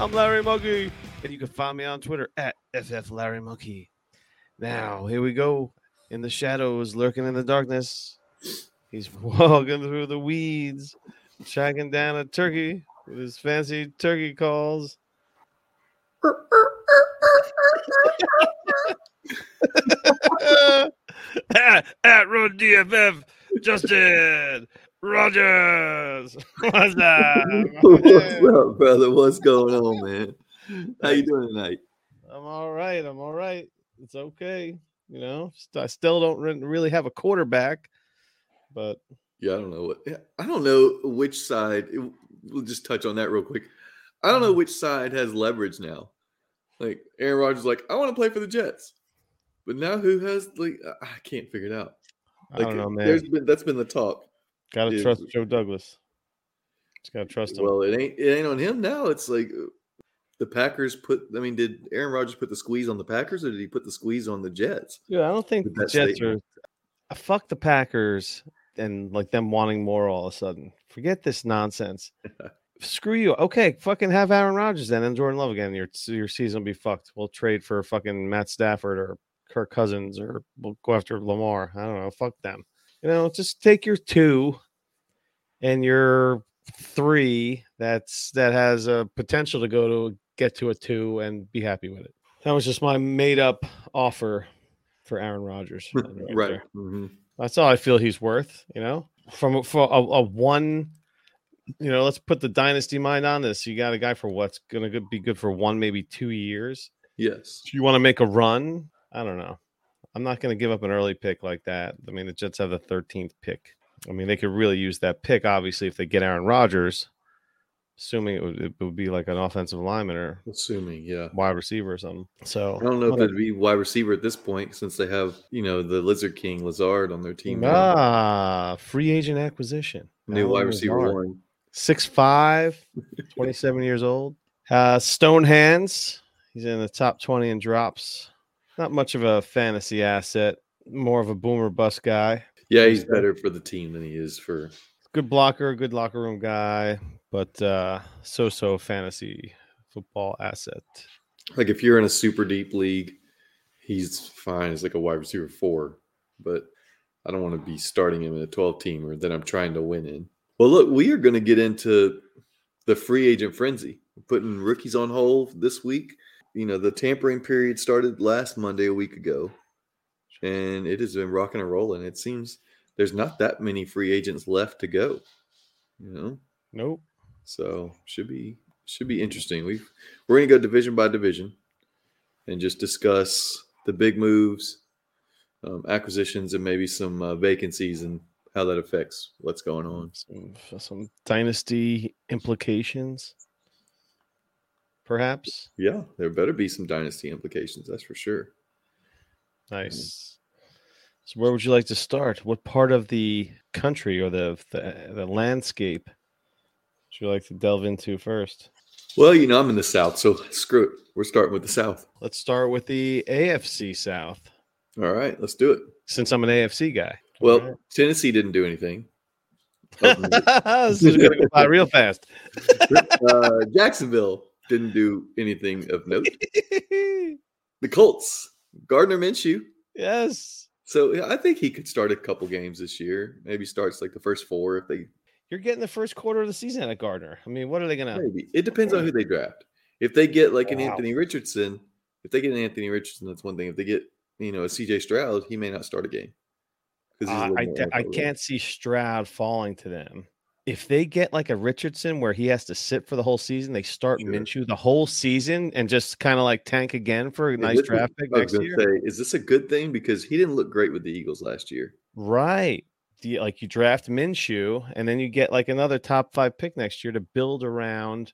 I'm Larry Monkey, and you can find me on Twitter at FF Larry Monkey. Now, here we go. In the shadows, lurking in the darkness, he's walking through the weeds, tracking down a turkey with his fancy turkey calls. at, at Road DFF, Justin Rogers. What's up? What's up, brother? What's going on, man? How you doing tonight? I'm all right. I'm all right. It's okay. You know, I still don't really have a quarterback, but Yeah, I don't know what. I don't know which side. we'll just touch on that real quick. I don't know mm-hmm. which side has leverage now. Like Aaron Rodgers, is like I want to play for the Jets, but now who has like I can't figure it out. I don't know, uh, there's man. been that's been the talk. Gotta is- trust Joe Douglas. Just gotta trust him. Well, it ain't it ain't on him now. It's like uh, the Packers put. I mean, did Aaron Rodgers put the squeeze on the Packers, or did he put the squeeze on the Jets? Yeah, I don't think the Jets statement. are. Fuck the Packers and like them wanting more all of a sudden. Forget this nonsense. Screw you. Okay, fucking have Aaron Rodgers then and Jordan Love again. Your your season will be fucked. We'll trade for fucking Matt Stafford or Kirk Cousins or we'll go after Lamar. I don't know. Fuck them. You know, just take your two and your three that's that has a potential to go to get to a two and be happy with it. That was just my made up offer for Aaron Rodgers. right right. Mhm. That's all I feel he's worth, you know, from for a, a one, you know, let's put the dynasty mind on this. You got a guy for what's going to be good for one, maybe two years. Yes. If you want to make a run, I don't know. I'm not going to give up an early pick like that. I mean, the Jets have the 13th pick. I mean, they could really use that pick, obviously, if they get Aaron Rodgers, assuming it would, it would be like an offensive lineman or Assuming, yeah. wide receiver or something. So I don't know if it'd be wide receiver at this point since they have, you know, the Lizard King Lazard on their team. now. Ah, free agent acquisition. New wide receiver Lazard. one. Six five, 27 years old. Uh, Stone hands. He's in the top 20 in drops. Not much of a fantasy asset, more of a boomer bust guy. Yeah, he's better for the team than he is for. Good blocker, good locker room guy, but uh, so so fantasy football asset. Like if you're in a super deep league, he's fine as like a wide receiver four. But I don't want to be starting him in a 12 teamer that I'm trying to win in. Well, look, we are going to get into the free agent frenzy. We're putting rookies on hold this week. You know, the tampering period started last Monday a week ago, and it has been rocking and rolling. It seems there's not that many free agents left to go. You know, Nope. so should be should be interesting. We we're going to go division by division and just discuss the big moves, um, acquisitions, and maybe some uh, vacancies and how that affects what's going on. Some, some dynasty implications, perhaps. Yeah, there better be some dynasty implications. That's for sure. Nice. So, where would you like to start? What part of the country or the the, the landscape would you like to delve into first? Well, you know, I'm in the South, so screw it. We're starting with the South. Let's start with the AFC South, All right, let's do it. since I'm an AFC guy. Well, Alright. Tennessee didn't do anything. This is going to go by real fast. uh, Jacksonville didn't do anything of note. The Colts, Gardner Minshew. yes, So I think he could start a couple games this year. Maybe starts like the first four if they you're getting the first quarter of the season at Gardner. I mean, what are they going to? maybe. It depends on who they draft. If they get like an Wow. Anthony Richardson, if they get an Anthony Richardson, that's one thing. If they get you know a CJ Stroud, he may not start a game. Uh, I, I can't see Stroud falling to them. If they get like a Richardson where he has to sit for the whole season, they start Sure. Minshew the whole season and just kind of like tank again for a nice this draft pick next year. say, is this a good thing? Because he didn't look great with the Eagles last year. Right. You- like you draft Minshew and then you get like another top five pick next year to build around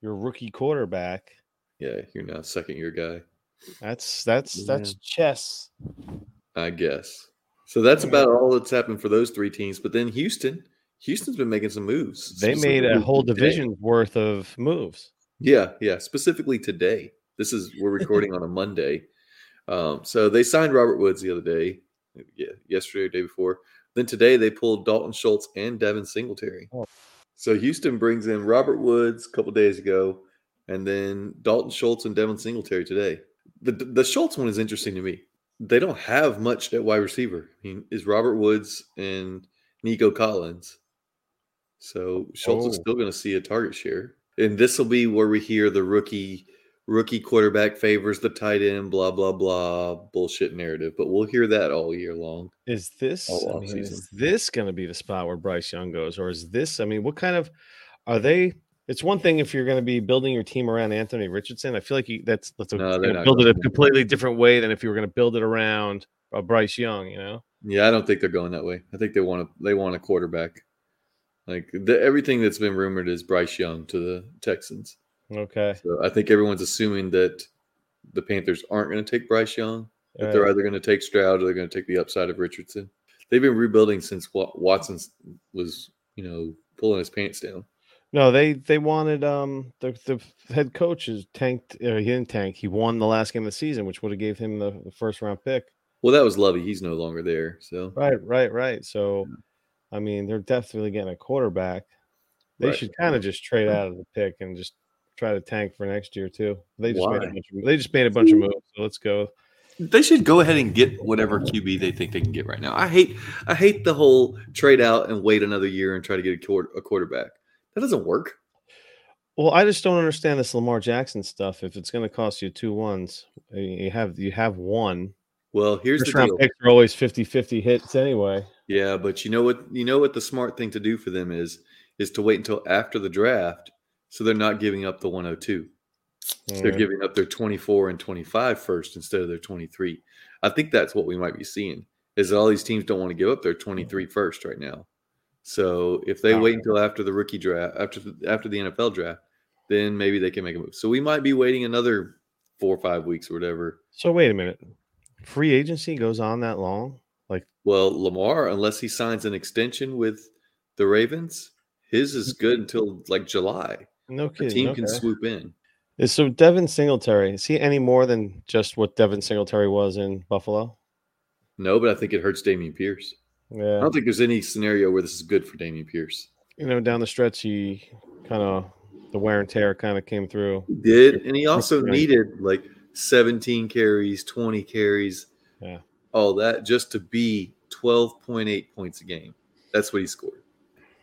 your rookie quarterback. Yeah, you're now second year guy, That's that's that's chess. I guess. So that's about all that's happened for those three teams. But then Houston, Houston's been making some moves. They made a whole today. division's worth of moves. Yeah, yeah. Specifically today. This is we're recording on a Monday. Um, so they signed Robert Woods the other day, yeah, yesterday or day before. Then today they pulled Dalton Schultz and Devin Singletary. Oh. So Houston brings in Robert Woods a couple days ago, and then Dalton Schultz and Devin Singletary today. The the Schultz one is interesting to me. They don't have much at wide receiver. I mean, is Robert Woods and Nico Collins. So Schultz is Oh. still going to see a target share, and this will be where we hear the rookie rookie quarterback favors the tight end, blah blah blah bullshit narrative. But we'll hear that all year long. Is this I mean, is this going to be the spot where Bryce Young goes, or is this? I mean, what kind of are they? It's one thing if you're going to be building your team around Anthony Richardson. I feel like you, that's that's a, No, you're they're gonna not build it a completely different way than if you were going to build it around uh, Bryce Young. You know, Yeah, I don't think they're going that way. I think they want to they want a quarterback. Like the, everything that's been rumored is Bryce Young to the Texans. okay, So I think everyone's assuming that the Panthers aren't going to take Bryce Young. That All they're either going to take Stroud or they're going to take the upside of Richardson. They've been rebuilding since Watson was, you know, pulling his pants down. No, they they wanted um the the head coach is tanked. Uh, he didn't tank. He won the last game of the season, which would have gave him the, the first round pick. Well, that was Lovie. He's no longer there. So Right, right, right. So, I mean, they're definitely getting a quarterback. They Right. should kind of just trade out of the pick and just try to tank for next year too. They just made a bunch of, they just made a bunch of moves. So let's go. they should go ahead and get whatever QB they think they can get right now. I hate I hate the whole trade out and wait another year and try to get a, quar- a quarterback. That doesn't work. Well, I just don't understand this Lamar Jackson stuff. If it's going to cost you two ones, you have you have one. Well, here's First the deal. picks are always 50-50 hits anyway. Yeah, but you know what? You know what the smart thing to do for them is is to wait until after the draft, so they're not giving up the 102. They're mm-hmm. giving up their 24 and 25 first instead of their 23. I think that's what we might be seeing. Is that all these teams don't want to give up their mm-hmm. 23 first right now. So if they Wow. wait until after the rookie draft, after the, after the NFL draft, then maybe they can make a move. So we might be waiting another four or five weeks or whatever. So wait a minute. Free agency goes on that long? Like Well, Lamar, unless he signs an extension with the Ravens, his is mm-hmm. good until like July. no The kidding. team can swoop in. So Devin Singletary, is he any more than just what Devin Singletary was in Buffalo? No, but I think it hurts Dameon Pierce. I don't think there's any scenario where this is good for Dameon Pierce. You know, down the stretch he kind of the wear and tear kind of came through. He did, and he also needed like 17 carries, 20 carries, Yeah. All that just to be 12.8 points a game. That's what he scored.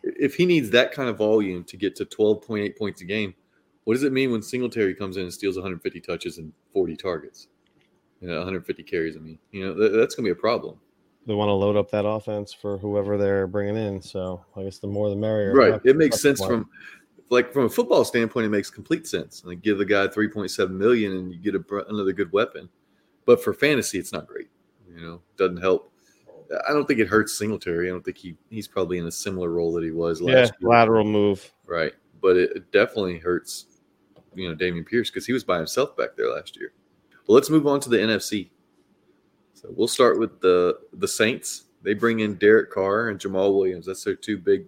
If he needs that kind of volume to get to 12.8 points a game, what does it mean when Singletary comes in and steals 150 touches and 40 targets? You know, 150 carries. I mean, you know, that, that's going to be a problem. They want to load up that offense for whoever they're bringing in. So I guess the more the merrier. Right. It makes sense from like from a football standpoint, it makes complete sense. Like give the guy 3.7 million and you get a, another good weapon. But for fantasy, it's not great. You know, doesn't help. I don't think it hurts Singletary. I don't think he he's probably in a similar role that he was yeah, last year. lateral move. Right. But it, it definitely hurts, you know, Dameon Pierce because he was by himself back there last year. Well, let's move on to the NFC. So we'll start with the the Saints. They bring in Derek Carr and Jamaal Williams. That's their two big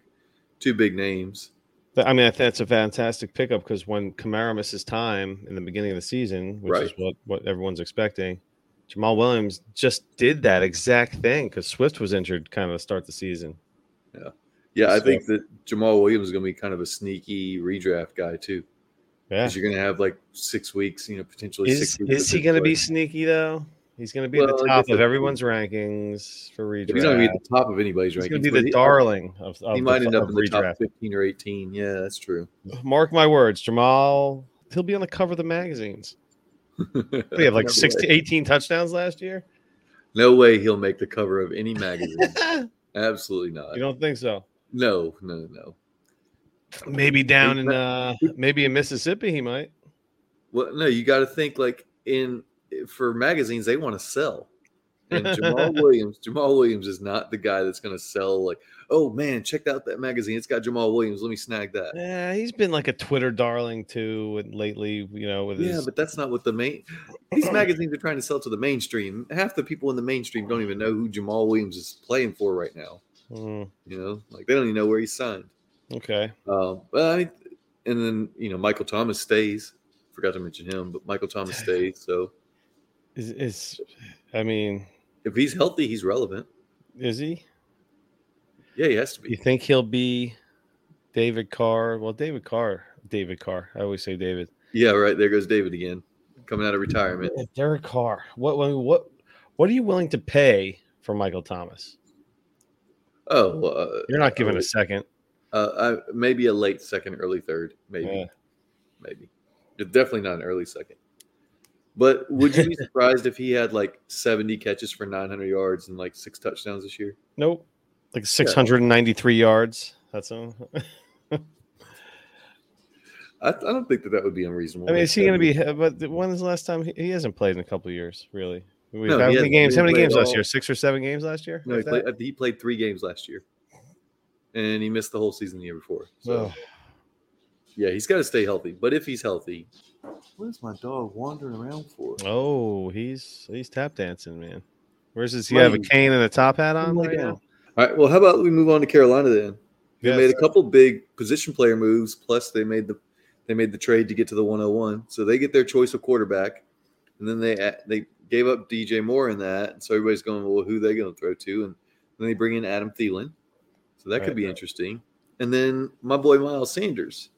two big names. I mean, I think that's a fantastic pickup because when Kamara misses time in the beginning of the season, which is what, what everyone's expecting, Jamaal Williams just did that exact thing because Swift was injured kind of to start the season. Yeah, Yeah, I think that Jamaal Williams is going to be kind of a sneaky redraft guy too, Yeah. because you're going to have like six weeks, you know, potentially Is, six. weeks is he going to be sneaky though? He's going to be at the top of it- everyone's rankings for redraft. He's going to be at the top of anybody's He's rankings. He's going to be the he- darling of, of He the might end up in the top 15 or 18. Yeah, that's true. Mark my words, Jamal. He'll be on the cover of the magazines. We have like No six way. 18 touchdowns last year. No way he'll make the cover of any magazine. Absolutely not. You don't think so? No, no, no. Maybe down in uh maybe in Mississippi he might. Well, no, you got to think like in for magazines they want to sell, and Jamal Williams. Jamaal Williams is not the guy that's going to sell like, oh man, check out that magazine. It's got Jamaal Williams. Let me snag that. Yeah, he's been like a Twitter darling too, and lately, you know, with Yeah, his but that's not what the main. These magazines are trying to sell to the mainstream. Half the people in the mainstream don't even know who Jamaal Williams is playing for right now. Mm, You know, like they don't even know where he signed. okay. Um, but I, and then you know Michael Thomas stays. Forgot to mention him, but Michael Thomas stays. So Is is I mean, if he's healthy, he's relevant. is he? Yeah, he has to be. You think he'll be David Carr? Well, David Carr, David Carr. I always say David. Yeah, right. There goes David again, coming out of retirement. Derek Carr. What what what are you willing to pay for Michael Thomas? Oh, uh, You're not giving a second. uh, I, maybe a late second, early third, maybe, Yeah. maybe. It's definitely not an early second. But would you be surprised if he had like 70 catches for 900 yards and like six touchdowns this year? Nope. Like 693 yards. That's all. I, I don't think that that would be unreasonable. I mean, is he going to be? But when's the last time he, he hasn't played in a couple of years? Really? We've No, how many games? How many games last all- year? Six or seven games last year? No, he played, he played three games last year, and he missed the whole season the year before. So Ugh. yeah, he's got to stay healthy. But if he's healthy, what is my dog wandering around for? Oh, he's he's tap dancing, man. Where's his? He have a cane and a top hat on Oh right now. All right. Well, how about we move on to Carolina then? They Yes. made a couple big position player moves. Plus, they made the they made the trade to get to the 101. So they get their choice of quarterback, and then they they gave up DJ Moore in that. And so everybody's going, well, who are they going to throw to? And then they bring in Adam Thielen. So that Right, could be right. interesting. And then my boy Miles Sanders,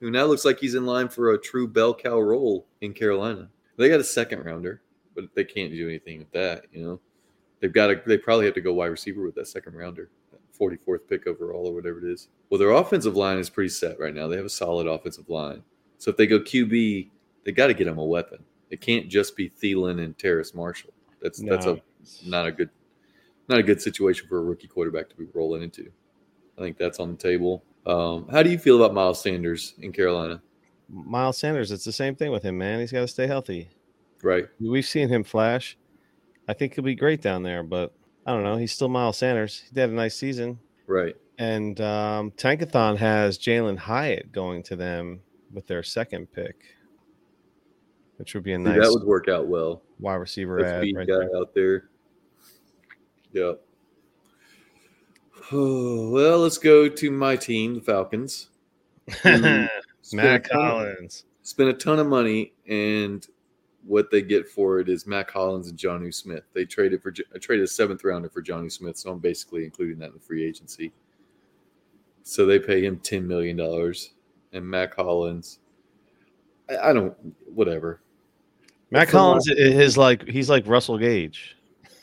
who now looks like he's in line for a true bell cow role in Carolina. They got a second rounder, but they can't do anything with that. You know, they've got to. They probably have to go wide receiver with that second rounder, forty fourth pick overall or whatever it is. Well, their offensive line is pretty set right now. They have a solid offensive line. So if they go QB, they got to get him a weapon. It can't just be Thielen and Terrace Marshall. That's that's a not a good not a good situation for a rookie quarterback to be rolling into. I think that's on the table. Um, how do you feel about Miles Sanders in Carolina? Miles Sanders. It's the same thing with him, man. He's got to stay healthy. Right. We've seen him flash. I think he'll be great down there, but I don't know. He's still Miles Sanders. He had a nice season. Right. And um, Tankathon has Jalin Hyatt going to them with their second pick, which would be a nice that would work out well. wide receiver That's ad right guy there. out there. Yeah. well, let's go to my team, the Falcons. Matt ton Collins. spent a ton of money, and what they get for it is Mack Hollins and Jonnu Smith. They traded for I traded a seventh rounder for Jonnu Smith, so I'm basically including that in the free agency. So they pay him ten million dollars, and Mack Hollins. I, I don't whatever. Matt From Collins is like he's like Russell Gage.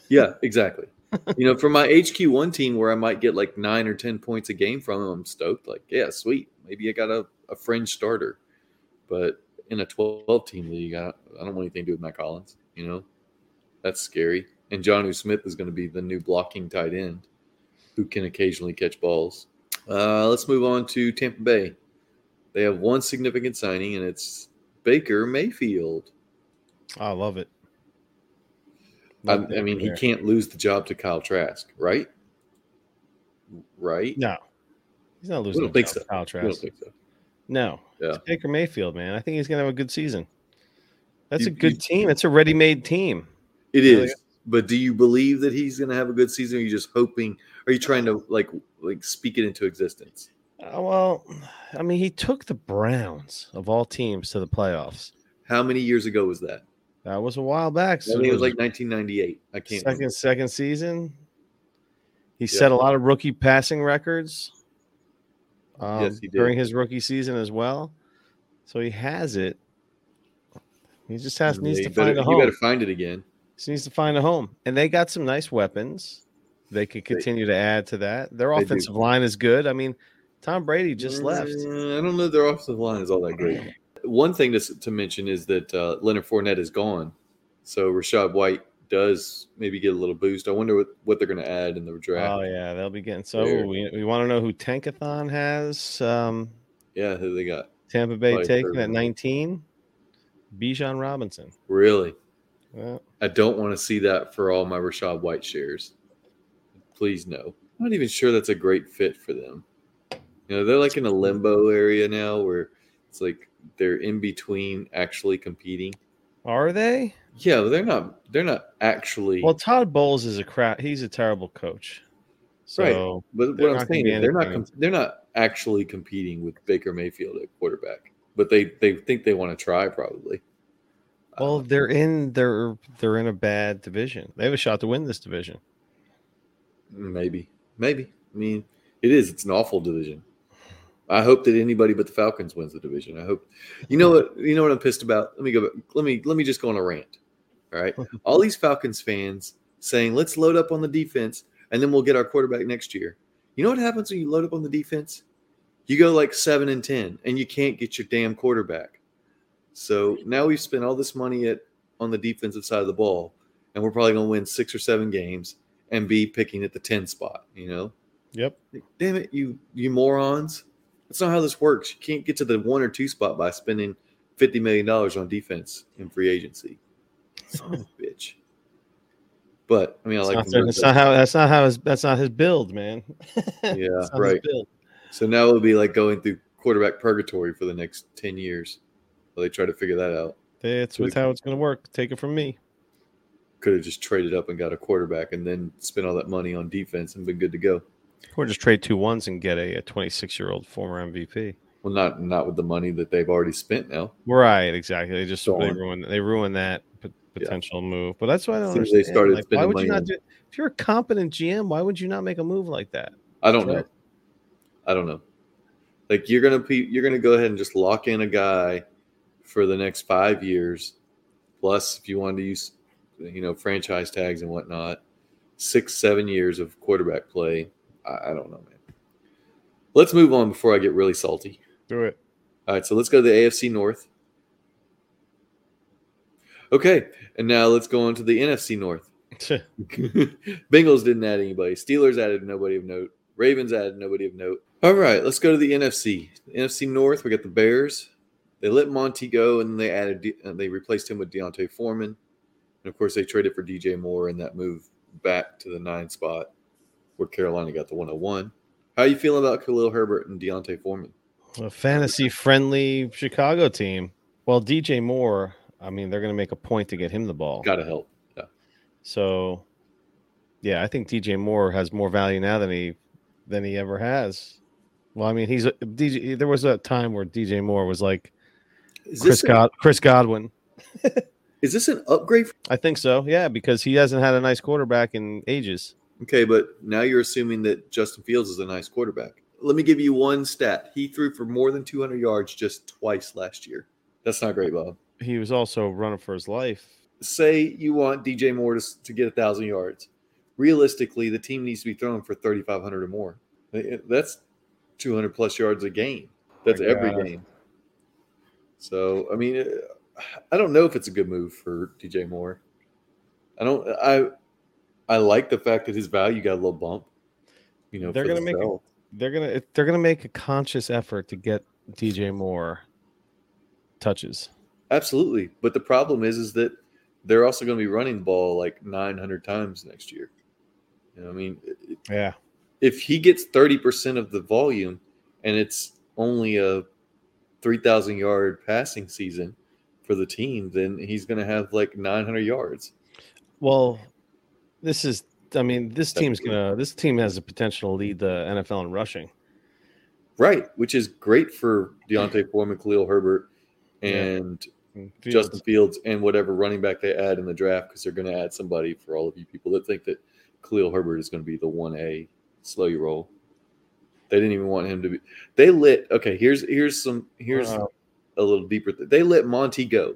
Yeah, exactly. you know, for my HQ one team where I might get like nine or ten points a game from him, I'm stoked. Like, yeah, sweet. Maybe I got a, a fringe starter. But in a 12 team league, I, I don't want anything to do with Mack Hollins. You know, that's scary. And John Smith is going to be the new blocking tight end who can occasionally catch balls. Uh, let's move on to Tampa Bay. They have one significant signing, and it's Baker Mayfield. I love it. I, Love I mean, he can't lose the job to Kyle Trask, right? Right? No, he's not losing. don't think to so. Kyle I don't Trask. think so. No, Yeah. it's Baker Mayfield, man. I think he's gonna have a good season. That's a good you- team. It's a ready-made team. It Really? is. But do you believe that he's going to have a good season? Or are you just hoping? Are you trying to like like speak it into existence? Uh, well, I mean, he took the Browns of all teams to the playoffs. How many years ago was that? That was a while back. I So think it was like 1998. I can't. second remember. second season. He set a lot of rookie passing records. Um, Yes, he during his rookie season as well. So he has it. He just has Yeah, needs to better, find a home. you better find it again. Just needs to find a home. And they got some nice weapons. They could continue to add to that. Their They do. offensive line is good. I mean, Tom Brady just left. Uh, I don't know. Their offensive line is all that great. One thing to, to mention is that uh, Leonard Fournette is gone, so Rachaad White does maybe get a little boost. I wonder what, what they're going to add in the draft. Oh yeah, they'll be getting so There. we, we want to know who Tankathon has. Um, yeah, who they got? Tampa Bay Probably taking at 19. Bijan Robinson. Really? Well, I don't want to see that for all my Rachaad White shares. Please no. I'm not even sure that's a great fit for them. You know, they're like in a limbo area now where it's like they're in between actually competing. are they? Yeah, they're not they're not actually Well, Todd Bowles is a crap. He's a terrible coach. Right. But what I'm saying is they're not com- they're not actually competing with Baker Mayfield at quarterback. But they they think they want to try probably. Well, um, they're in they're they're in a bad division. They have a shot to win this division. maybe. Maybe. I mean, it is it's an awful division. I hope that anybody but the Falcons wins the division. I hope. You know what? You know what I'm pissed about. Let me go. Let me let me just go on a rant. All right, all these Falcons fans saying, "Let's load up on the defense, and then we'll get our quarterback next year." You know what happens when you load up on the defense? You go like seven and ten, and you can't get your damn quarterback. So now we've spent all this money at on the defensive side of the ball, and we're probably going to win six or seven games and be picking at the ten spot. You know? Yep. Damn it, you you morons! That's not how this works. You can't get to the one or two spot by spending fifty million dollars on defense in free agency. Son of a bitch. But I mean, I like. That's not, that's not how. That's not how. His, that's not his build, man. yeah, right. So now it'll be like going through quarterback purgatory for the next ten years. While they try to figure that out. That's so how it's going to work. Take it from me. Could have just traded up and got a quarterback, and then spent all that money on defense and been good to go. Or just trade two ones and get a 26 year old former MVP. Well, not not with the money that they've already spent now. Right, exactly. They just they ruin they ruin that potential yeah. move. But that's why I don't understand. They started like, why would you not do? If you're a competent GM, why would you not make a move like that? I don't know. I don't know. Like you're gonna be, you're gonna go ahead and just lock in a guy for the next five years, plus if you wanted to use, you know, franchise tags and whatnot, six seven years of quarterback play I, I don't know, man. Let's move on before I get really salty. Do it. All right, so let's go to the AFC North. Okay, and now let's go on to the NFC North. Bengals didn't add anybody. Steelers added nobody of note. Ravens added nobody of note. All right, let's go to the NFC. The NFC North, we got the Bears. They let Monty go, and they added and uh, they replaced him with D'Onta Foreman. And of course, they traded for DJ Moore in that move back to the nine spot where Carolina got the 101. How are you feeling about Khalil Herbert and D'Onta Foreman? A fantasy friendly Chicago team. Well, DJ Moore, I mean, they're going to make a point to get him the ball. Got to help. Yeah. So, yeah, I think DJ Moore has more value now than he than he ever has. Well, I mean, he's a DJ. There was a time where DJ Moore was like Chris, God, Chris Godwin. is this an upgrade? I think so. Yeah, because he hasn't had a nice quarterback in ages. Okay, but now you're assuming that Justin Fields is a nice quarterback. Let me give you one stat. He threw for more than 200 yards just twice last year. That's not great, Bob. He was also running for his life. Say you want DJ Moore to, to get a thousand yards. Realistically, the team needs to be throwing for 3,500 or more. That's 200 plus yards a game. That's every game. So, I mean, uh, I don't know if it's a good move for DJ Moore. I don't. I I like the fact that his value got a little bump. You know, they're gonna the make a, they're gonna they're gonna make a conscious effort to get DJ Moore touches. Absolutely, but the problem is is that they're also going to be running the ball like 900 times next year. You know, I mean, yeah. If he gets 30% of the volume and it's only a 3,000 yard passing season for the team, then he's going to have like 900 yards. Well, this is, I mean, this team's gonna. This team has the potential to lead the NFL in rushing. Right, which is great for D'Onta Foreman, Khalil Herbert, and yeah. Fields. Justin Fields, and whatever running back they add in the draft, because they're going to add somebody for all of you people that think that Khalil Herbert is going to be the one A. Slow your roll. They didn't even want him to be. They lit. Okay, here's here's some here's uh, a little deeper. They let Monty go,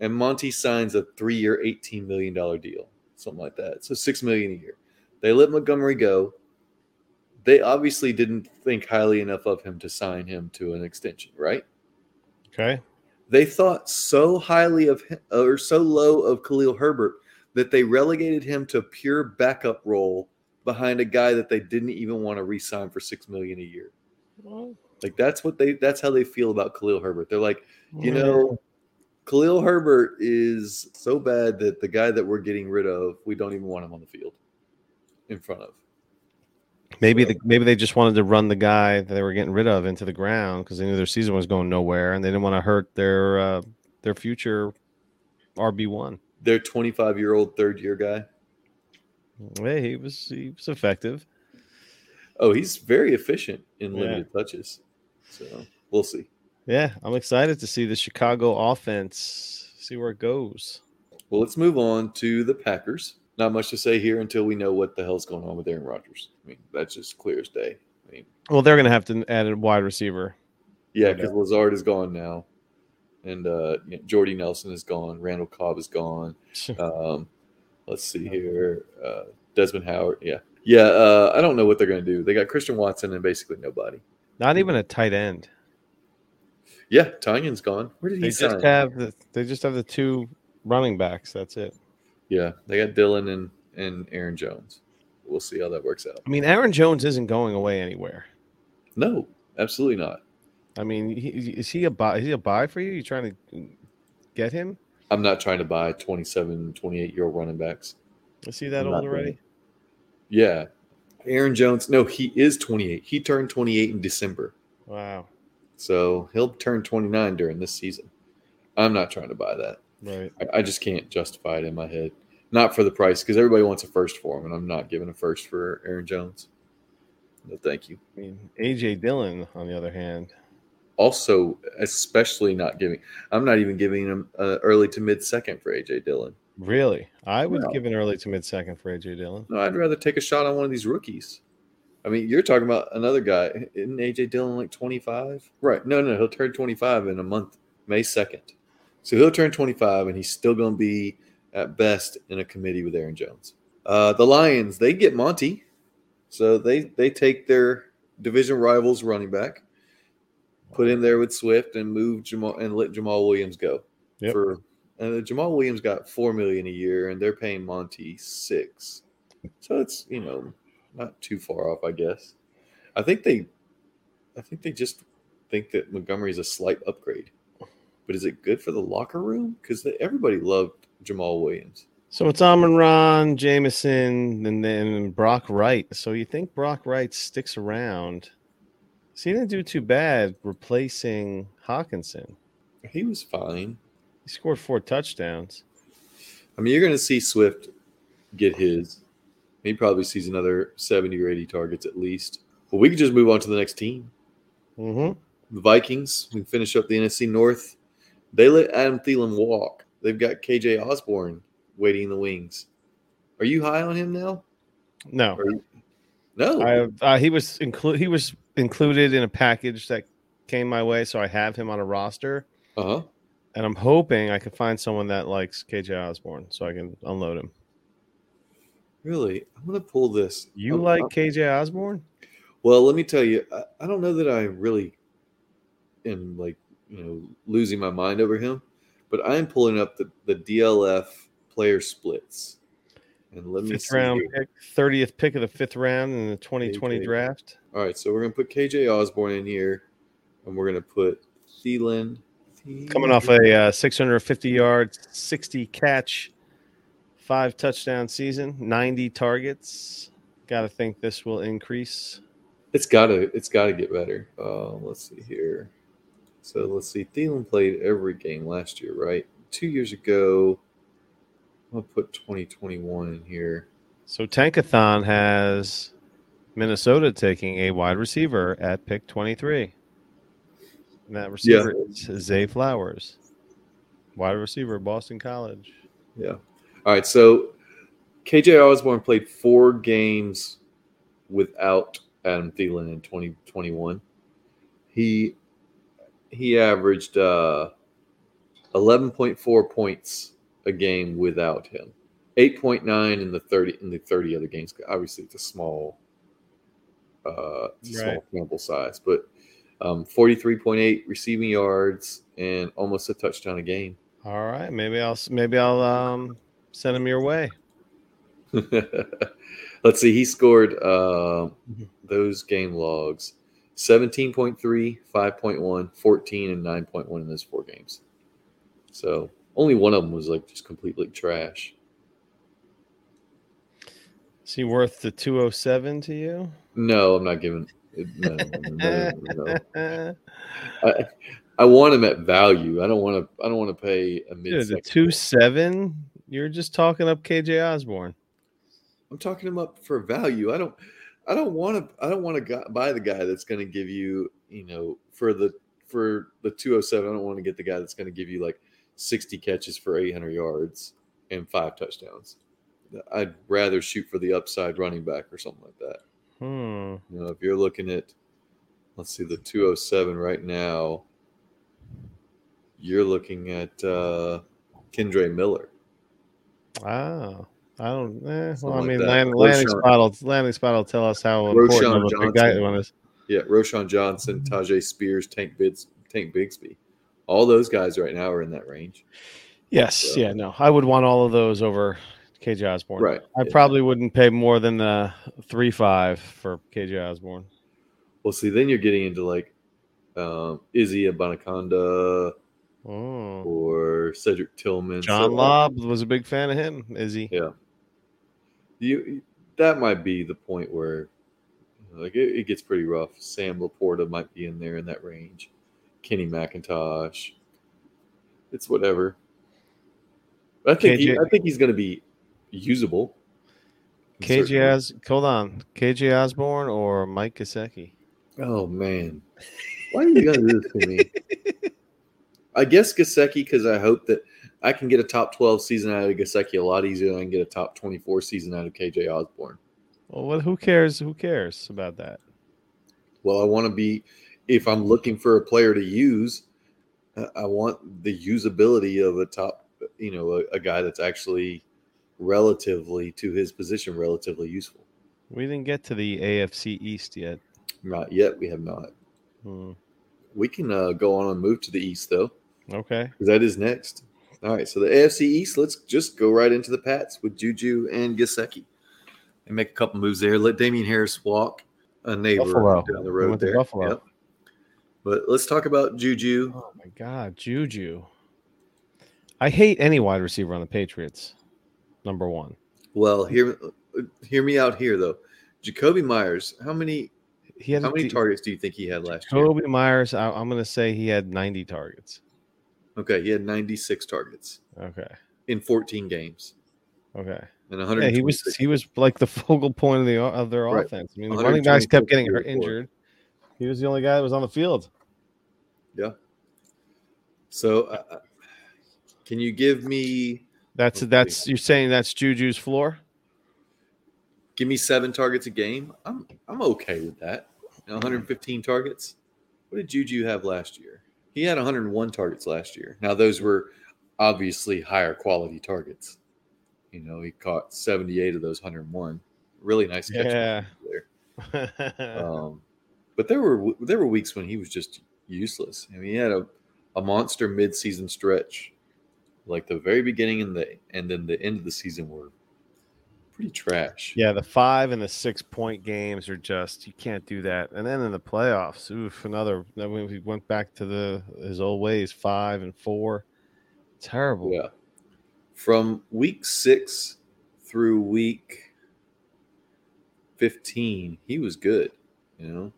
and Monty signs a three-year, eighteen million dollar deal something like that. So six million a year. They let Montgomery go. They obviously didn't think highly enough of him to sign him to an extension, right? Okay. They thought so highly of him, or so low of Khalil Herbert that they relegated him to a pure backup role behind a guy that they didn't even want to re-sign for six million a year. Well, like that's what they that's how they feel about Khalil Herbert. They're like, you know, Khalil Herbert is so bad that the guy that we're getting rid of, we don't even want him on the field in front of. Maybe so. the, maybe they just wanted to run the guy that they were getting rid of into the ground because they knew their season was going nowhere and they didn't want to hurt their uh, their future RB one. Their twenty five year old third year guy. Hey, he was he was effective. Oh, he's very efficient in limited yeah. touches. So we'll see. Yeah, I'm excited to see the Chicago offense, see where it goes. Well, let's move on to the Packers. Not much to say here until we know what the hell's going on with Aaron Rodgers. I mean, that's just clear as day. I mean, Well, they're gonna have to add a wide receiver. yeah, No because Lazard is gone now, and uh, you know, Jordy Nelson is gone. Randall Cobb is gone. Um, let's see here. Uh, Desmond Howard. Yeah. Yeah. Uh, I don't know what they're going to do. They got Christian Watson and basically nobody. Not even a tight end. Yeah. Tonyan's gone. Where did he They sign? just have the they just have the two running backs. That's it. Yeah. They got Dillon and, and Aaron Jones. We'll see how that works out. I mean, Aaron Jones isn't going away anywhere. No, absolutely not. I mean, he, is he a buy? Is he a buy for you? You trying to get him? I'm not trying to buy 27, 28 year old running backs. I see that I'm old already? Yeah. Aaron Jones. No, he is 28. He turned 28 in December. Wow. So he'll turn 29 during this season. I'm not trying to buy that. Right. I, I just can't justify it in my head. Not for the price, because everybody wants a first for him, and I'm not giving a first for Aaron Jones. No, thank you. I mean, AJ Dillon, on the other hand, Also, especially not giving. I'm not even giving him uh, early to mid second for AJ Dillon. really, I would No. give an early to mid second for AJ Dillon. No, I'd rather take a shot on one of these rookies. I mean, you're talking about another guy. Isn't AJ Dillon like 25? Right. No, no, he'll turn 25 in a month, May 2nd. So he'll turn 25, and he's still going to be at best in a committee with Aaron Jones. Uh, the Lions, they get Monty, so they they take their division rivals running back, put him there with Swift, and move Jamal and let Jamaal Williams go. Yep. For and Jamaal Williams got four million a year, and they're paying Monty six. So it's you know not too far off, I guess. I think they, I think they just think that Montgomery's a slight upgrade. But is it good for the locker room? Because everybody loved Jamaal Williams. So it's Amon-Ra, Jameson, and then Brock Wright. So you think Brock Wright sticks around? So he didn't do too bad replacing Hockenson. He was fine. He scored four touchdowns. I mean, you're going to see Swift get his. He probably sees another 70 or 80 targets at least. Well, we could just move on to the next team. Mm-hmm. The Vikings, we finish up the NFC North. They let Adam Thielen walk. They've got KJ Osborn waiting in the wings. Are you high on him now? No, Or- no. I, uh, he was included. He was included in a package that came my way, so I have him on a roster, Uh huh. and I'm hoping I can find someone that likes KJ Osborn, so I can unload him. Really? I'm going to pull this. You I'm- like I'm- KJ Osborn? Well, let me tell you, I, I don't know that I really am like, you know, losing my mind over him, but I'm pulling up the, the DLF player splits. And let me Fifth see. round here. pick, thirtieth pick of the fifth round in the 2020 KJ. draft. All right, so we're going to put KJ Osborn in here, and we're going to put Thielen. Coming off a uh, 650 yard, 60 catch, five touchdown season, 90 targets. Got to think this will increase. It's gotta it's gotta get better. Uh, let's see here. So let's see. Thielen played every game last year, right? Two years ago. I'll put 2021 in here. So Tankathon has Minnesota taking a wide receiver at pick 23. And that receiver is Zay Flowers, wide receiver, Boston College. Yeah. All right. So KJ Osborn played four games without Adam Thielen in 2021. He he averaged uh, 11.4 points a game without him. 8.9 in the 30 in the 30 other games. Obviously, it's a small uh, it's a Right. small sample size, but um, 43.8 receiving yards and almost a touchdown a game. All right, maybe I'll maybe I'll um, send him your way. Let's see. He scored uh, those game logs 17.3, 5.1, 14, and 9.1 in those four games. So only one of them was like just completely trash. Is he worth the 207 to you? No, I'm not giving. No, no, no. I, I want him at value. I don't want to. I don't want to pay a mid. the two seven. You're just talking up KJ Osborn. I'm talking him up for value. I don't. I don't want to. I don't want to buy the guy that's going to give you. You know, for the for the 207. I don't want to get the guy that's going to give you like 60 catches for 800 yards and five touchdowns. I'd rather shoot for the upside running back or something like that. Hmm. You know, if you're looking at, let's see, the 207 right now, you're looking at uh, Kendre Miller. Ah. I don't. Eh, well, I mean, land, landing spot. Will, landing spot will tell us how Roshon important of a big guy one is. Yeah, Roshon Johnson, Tyjae Spears, Tank Bids, Tank Bigsby. All those guys right now are in that range. Yes. So- Yeah. No. I would want all of those over KJ Osborn. Right. I Yeah. probably wouldn't pay more than the three five for KJ Osborn. Well, see, then you're getting into like um, Izzy Abanaconda Oh. or Cedric Tillman. John So, Lobb was a big fan of him. Is he? Yeah. You that might be the point where like it, it gets pretty rough. Sam Laporta might be in there in that range. Kenny McIntosh. It's whatever. I think he, I think he's going to be usable. KJ Os. Hold on. KJ Osborn or Mike Gesicki? Oh man, why are you going to do this to me? I guess Gesicki because I hope that I can get a top twelve season out of Gesicki a lot easier than I can get a top twenty four season out of KJ Osborn. Well, who cares? Who cares about that? Well, I want to be if I'm looking for a player to use, I want the usability of a top, you know, a, a guy that's actually relatively to his position relatively useful. We didn't get to the AFC East yet. Not yet. We have not. Hmm. We can uh, go on and move to the east though. Okay. that is next. All right, so the AFC East. Let's just go right into the Pats with Juju and Gesicki, and make a couple moves there. Let Damien Harris walk a neighbor Buffalo. down the He road went to there. Buffalo. Yep. But let's talk about Juju. Oh my God, Juju. I hate any wide receiver on the Patriots. Number one. Well, hear hear me out here though. Jakobi Meyers, how many He had how many d- targets do you think he had last year? Kobe Myers. I, I'm going to say he had 90 targets. Okay, he had 96 targets Okay. in 14 games Okay. and Yeah, 100. he was he was like the focal point of the of their Right. offense. I mean, the running backs kept getting hurt, injured. He was the only guy that was on the field. Yeah. So, uh, uh, can you give me That's that's you're saying that's Juju's floor. give me seven targets a game? I'm I'm okay with that. You 115 targets. What did Juju have last year? He had 101 targets last year. Now those were obviously higher quality targets. You know, he caught 78 of those 101. Really nice catch Yeah. there. Um, but there were there were weeks when he was just useless. I mean, he had a, a monster midseason stretch, like the very beginning and the and then the end of the season were pretty trash. yeah, the five and the six point games are just you can't do that. And then in the playoffs, oof, another. Then when we went back to the his old ways, five and four. Terrible. Yeah. From week six through week 15, he was good. You know,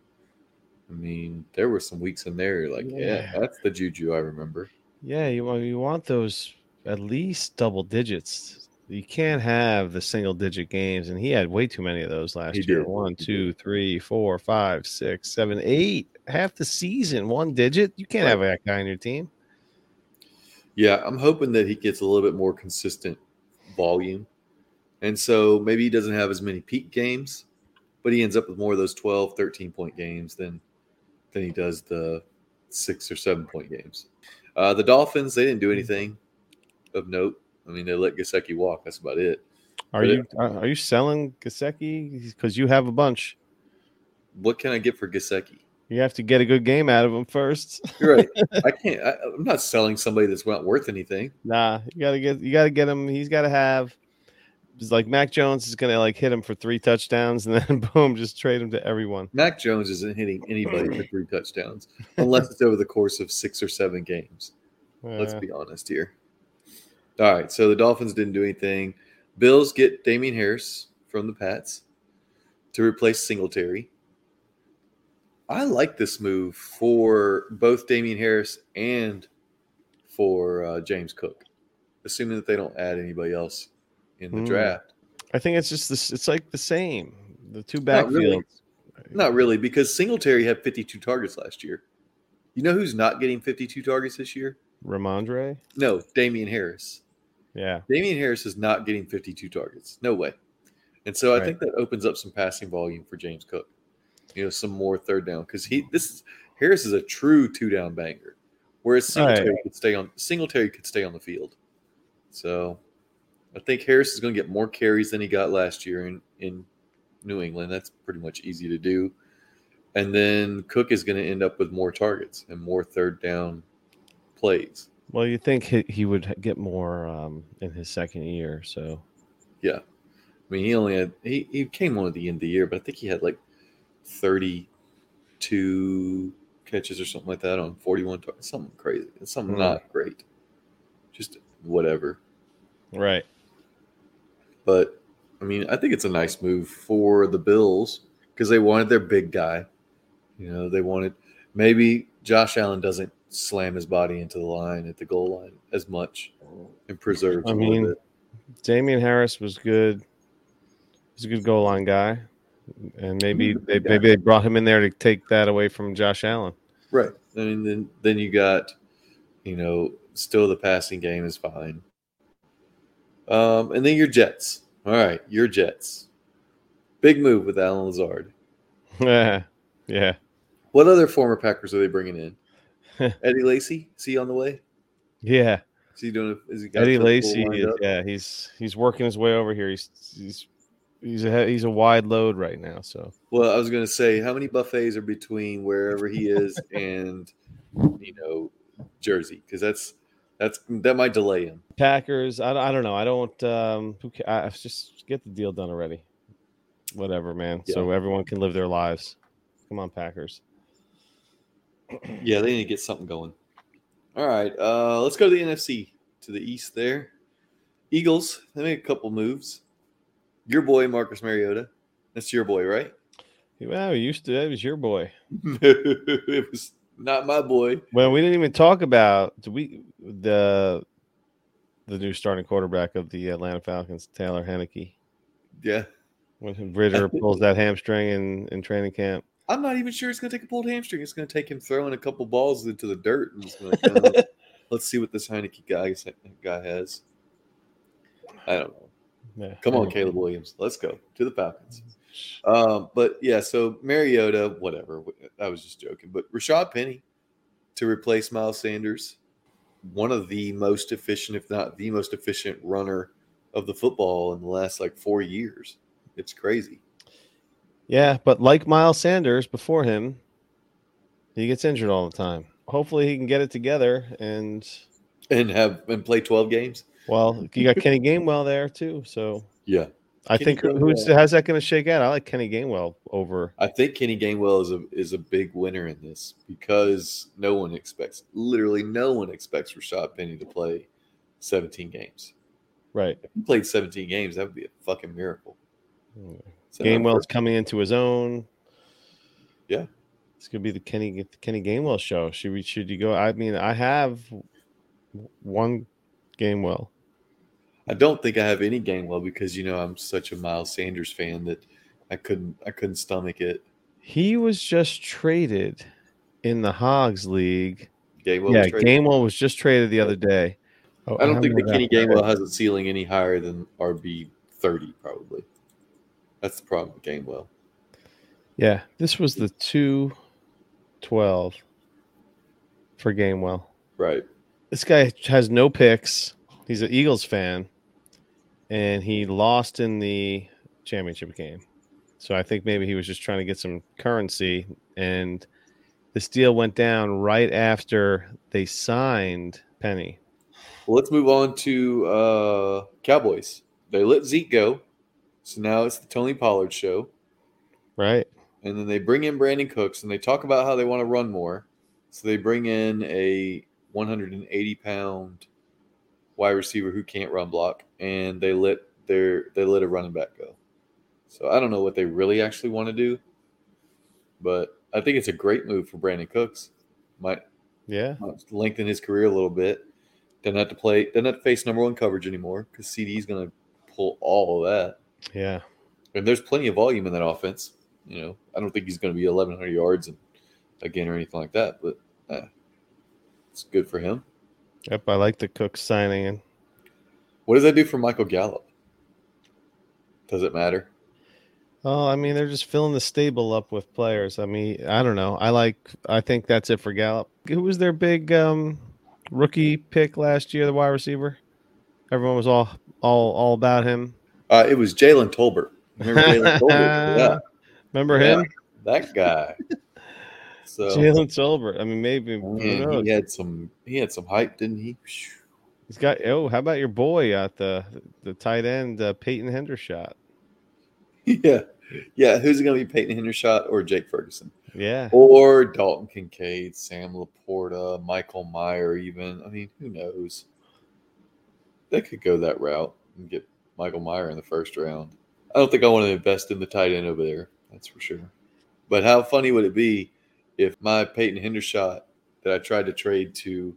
I mean, there were some weeks in there you're like, yeah, Yeah. that's the juju I remember. Yeah, you want you want those at least double digits. You can't have the single digit games, and he had way too many of those last He year. did. One, two, three, four, five, six, seven, eight. Half the season, one digit. You can't Right. have that guy on your team. Yeah, I'm hoping that he gets a little bit more consistent volume. And so maybe he doesn't have as many peak games, but he ends up with more of those 12, 13 point games than than he does the six or seven point games. Uh, the Dolphins, they didn't do anything of note. I mean, they let Gesicki walk. That's about it. Are But you are, are you selling Gesicki because you have a bunch? What can I get for Gesicki? You have to get a good game out of him first. You're right. I can't. I, I'm not selling somebody that's not worth anything. nah, you gotta get you gotta get him. He's got to have. It's like Mac Jones is gonna like hit him for three touchdowns, and then boom, just trade him to everyone. Mac Jones isn't hitting anybody for three touchdowns unless it's over the course of six or seven games. Let's Uh, be honest here. All right, so the Dolphins didn't do anything. Bills get Damien Harris from the Pats to replace Singletary. I like this move for both Damien Harris and for uh, James Cook, assuming that they don't add anybody else in the Hmm. draft. I think it's just this. It's like the same. The two Not backfields. really. Not really, because Singletary had 52 targets last year. You know who's not getting 52 targets this year? Rhamondre. No, Damien Harris. Yeah. Damien Harris is not getting 52 targets. No way. And so I think that opens up some passing volume for James Cook. You know, some more third down because he this is Harris is a true two down banger, whereas Singletary could stay on Singletary could stay on the field. So I think Harris is going to get more carries than he got last year in in New England. That's pretty much easy to do. And then Cook is going to end up with more targets and more third down plays. Well, you think he, he would get more um, in his second year, so Yeah. I mean, he only had he, he came on at the end of the year, but I think he had like 32 catches or something like that on 41 targets. Something crazy. Something Hmm. not great. Just whatever. right. But I mean, I think it's a nice move for the Bills because they wanted their big guy. You know, they wanted maybe Josh Allen doesn't slam his body into the line at the goal line as much and preserves I mean. Damien Harris was good. He's a good goal line guy, and maybe they, guy. maybe they brought him in there to take that away from Josh Allen. Right. I mean, then then you got, you know, still the passing game is fine. Um, and then your Jets. All right, your Jets. Big move with Allen Lazard. yeah, yeah. What other former Packers are they bringing in? Eddie Lacy? Is he on the way? Yeah, Is he doing? Is he got Eddie Lacy. Is, yeah, he's he's working his way over here. He's he's he's a he's a wide load right now. So Well, I was going to say, how many buffets are between wherever he is and you know Jersey? Because that's that's that might delay him. Packers. I, I don't know. I don't. Um, who ca- I, just get the deal done already. Whatever, man. So everyone can live their lives. Come on, Packers. Yeah, they need to get something going. All right, uh, let's go to the NFC to the east. There, Eagles. They made a couple moves. Your boy Marcus Mariota. That's your boy, right? Well, we used to. That was your boy. it was not my boy. Well, we didn't even talk about do we the the new starting quarterback of the Atlanta Falcons, Taylor Heinicke. Yeah, When Ridder pulls that hamstring in, in training camp. I'm not even sure it's going to take a pulled hamstring. It's going to take him throwing a couple balls into the dirt. And just like, uh, let's see what this Heinicke guy guy has. I don't know. Yeah. Come on, Caleb Williams. Let's go to the Falcons. Um, but yeah, so Mariota, whatever. I was just joking. But Rashaad Penny to replace Miles Sanders, one of the most efficient, if not the most efficient runner of the football in the last like four years. It's crazy. Yeah, but like Miles Sanders before him, he gets injured all the time. Hopefully he can get it together and And have and play 12 games. well, you got Kenny Gainwell there too. So Yeah. I Kenny think who's how's that going to shake out? I like Kenny Gainwell over. I think Kenny Gainwell is a is a big winner in this because no one expects literally no one expects Rashaad Penny to play 17 games. Right. If he played 17 games, that would be a fucking miracle. Oh, So, Gainwell's coming into his own. Yeah. It's gonna be the Kenny the Kenny Gainwell show. Should we should you go? I mean, I have one Gainwell. I don't think I have any Gainwell because you know I'm such a Miles Sanders fan that I couldn't I couldn't stomach it. He was just traded in the Hogs League. Gainwell yeah, was. Gainwell was just traded the other day. Oh, I don't how think the Kenny Gainwell has a ceiling any higher than RB 30 probably. That's the problem with Gainwell. Yeah, this was the two twelve for Gainwell. Right. This guy has no picks. He's an Eagles fan, and he lost in the championship game. So I think maybe he was just trying to get some currency. And this deal went down right after they signed Penny. Well, let's move on to uh, Cowboys. They let Zeke go, so now it's the Tony Pollard show, Right? and then they bring in Brandin Cooks, and they talk about how they want to run more. So they bring in a 180 pound wide receiver who can't run block, and they let their they let a running back go. So I don't know what they really actually want to do, but I think it's a great move for Brandin Cooks. Might Yeah. lengthen his career a little bit. Doesn't have to play. Doesn't have to face number one coverage anymore because CD is going to pull all of that. Yeah. And there's plenty of volume in that offense. You know, I don't think he's going to be 1,100 yards and again or anything like that, but uh, it's good for him. Yep. I like the Cook signing. And What does that do for Michael Gallup? Does it matter? Oh, I mean, they're just filling the stable up with players. I mean, I don't know. I like. I think that's it for Gallup. Who was their big um, rookie pick last year? The wide receiver. Everyone was all all all about him. Uh, it was Jalen Tolbert. Remember Jalen Tolbert? Yeah. Remember Yeah. him? That guy. So Jalen Tolbert. I mean, maybe man, he had some he had some hype, didn't he? He's got. Oh, how about your boy at the the tight end, uh, Peyton Hendershot? yeah. Yeah. Who's it gonna be Peyton Hendershot or Jake Ferguson? Yeah. Or Dalton Kincaid, Sam LaPorta, Michael Mayer, even. I mean, who knows? They could go that route and get Michael Mayer in the first round. I don't think I want to invest in the tight end over there. That's for sure. But how funny would it be if my Peyton Hendershot that I tried to trade to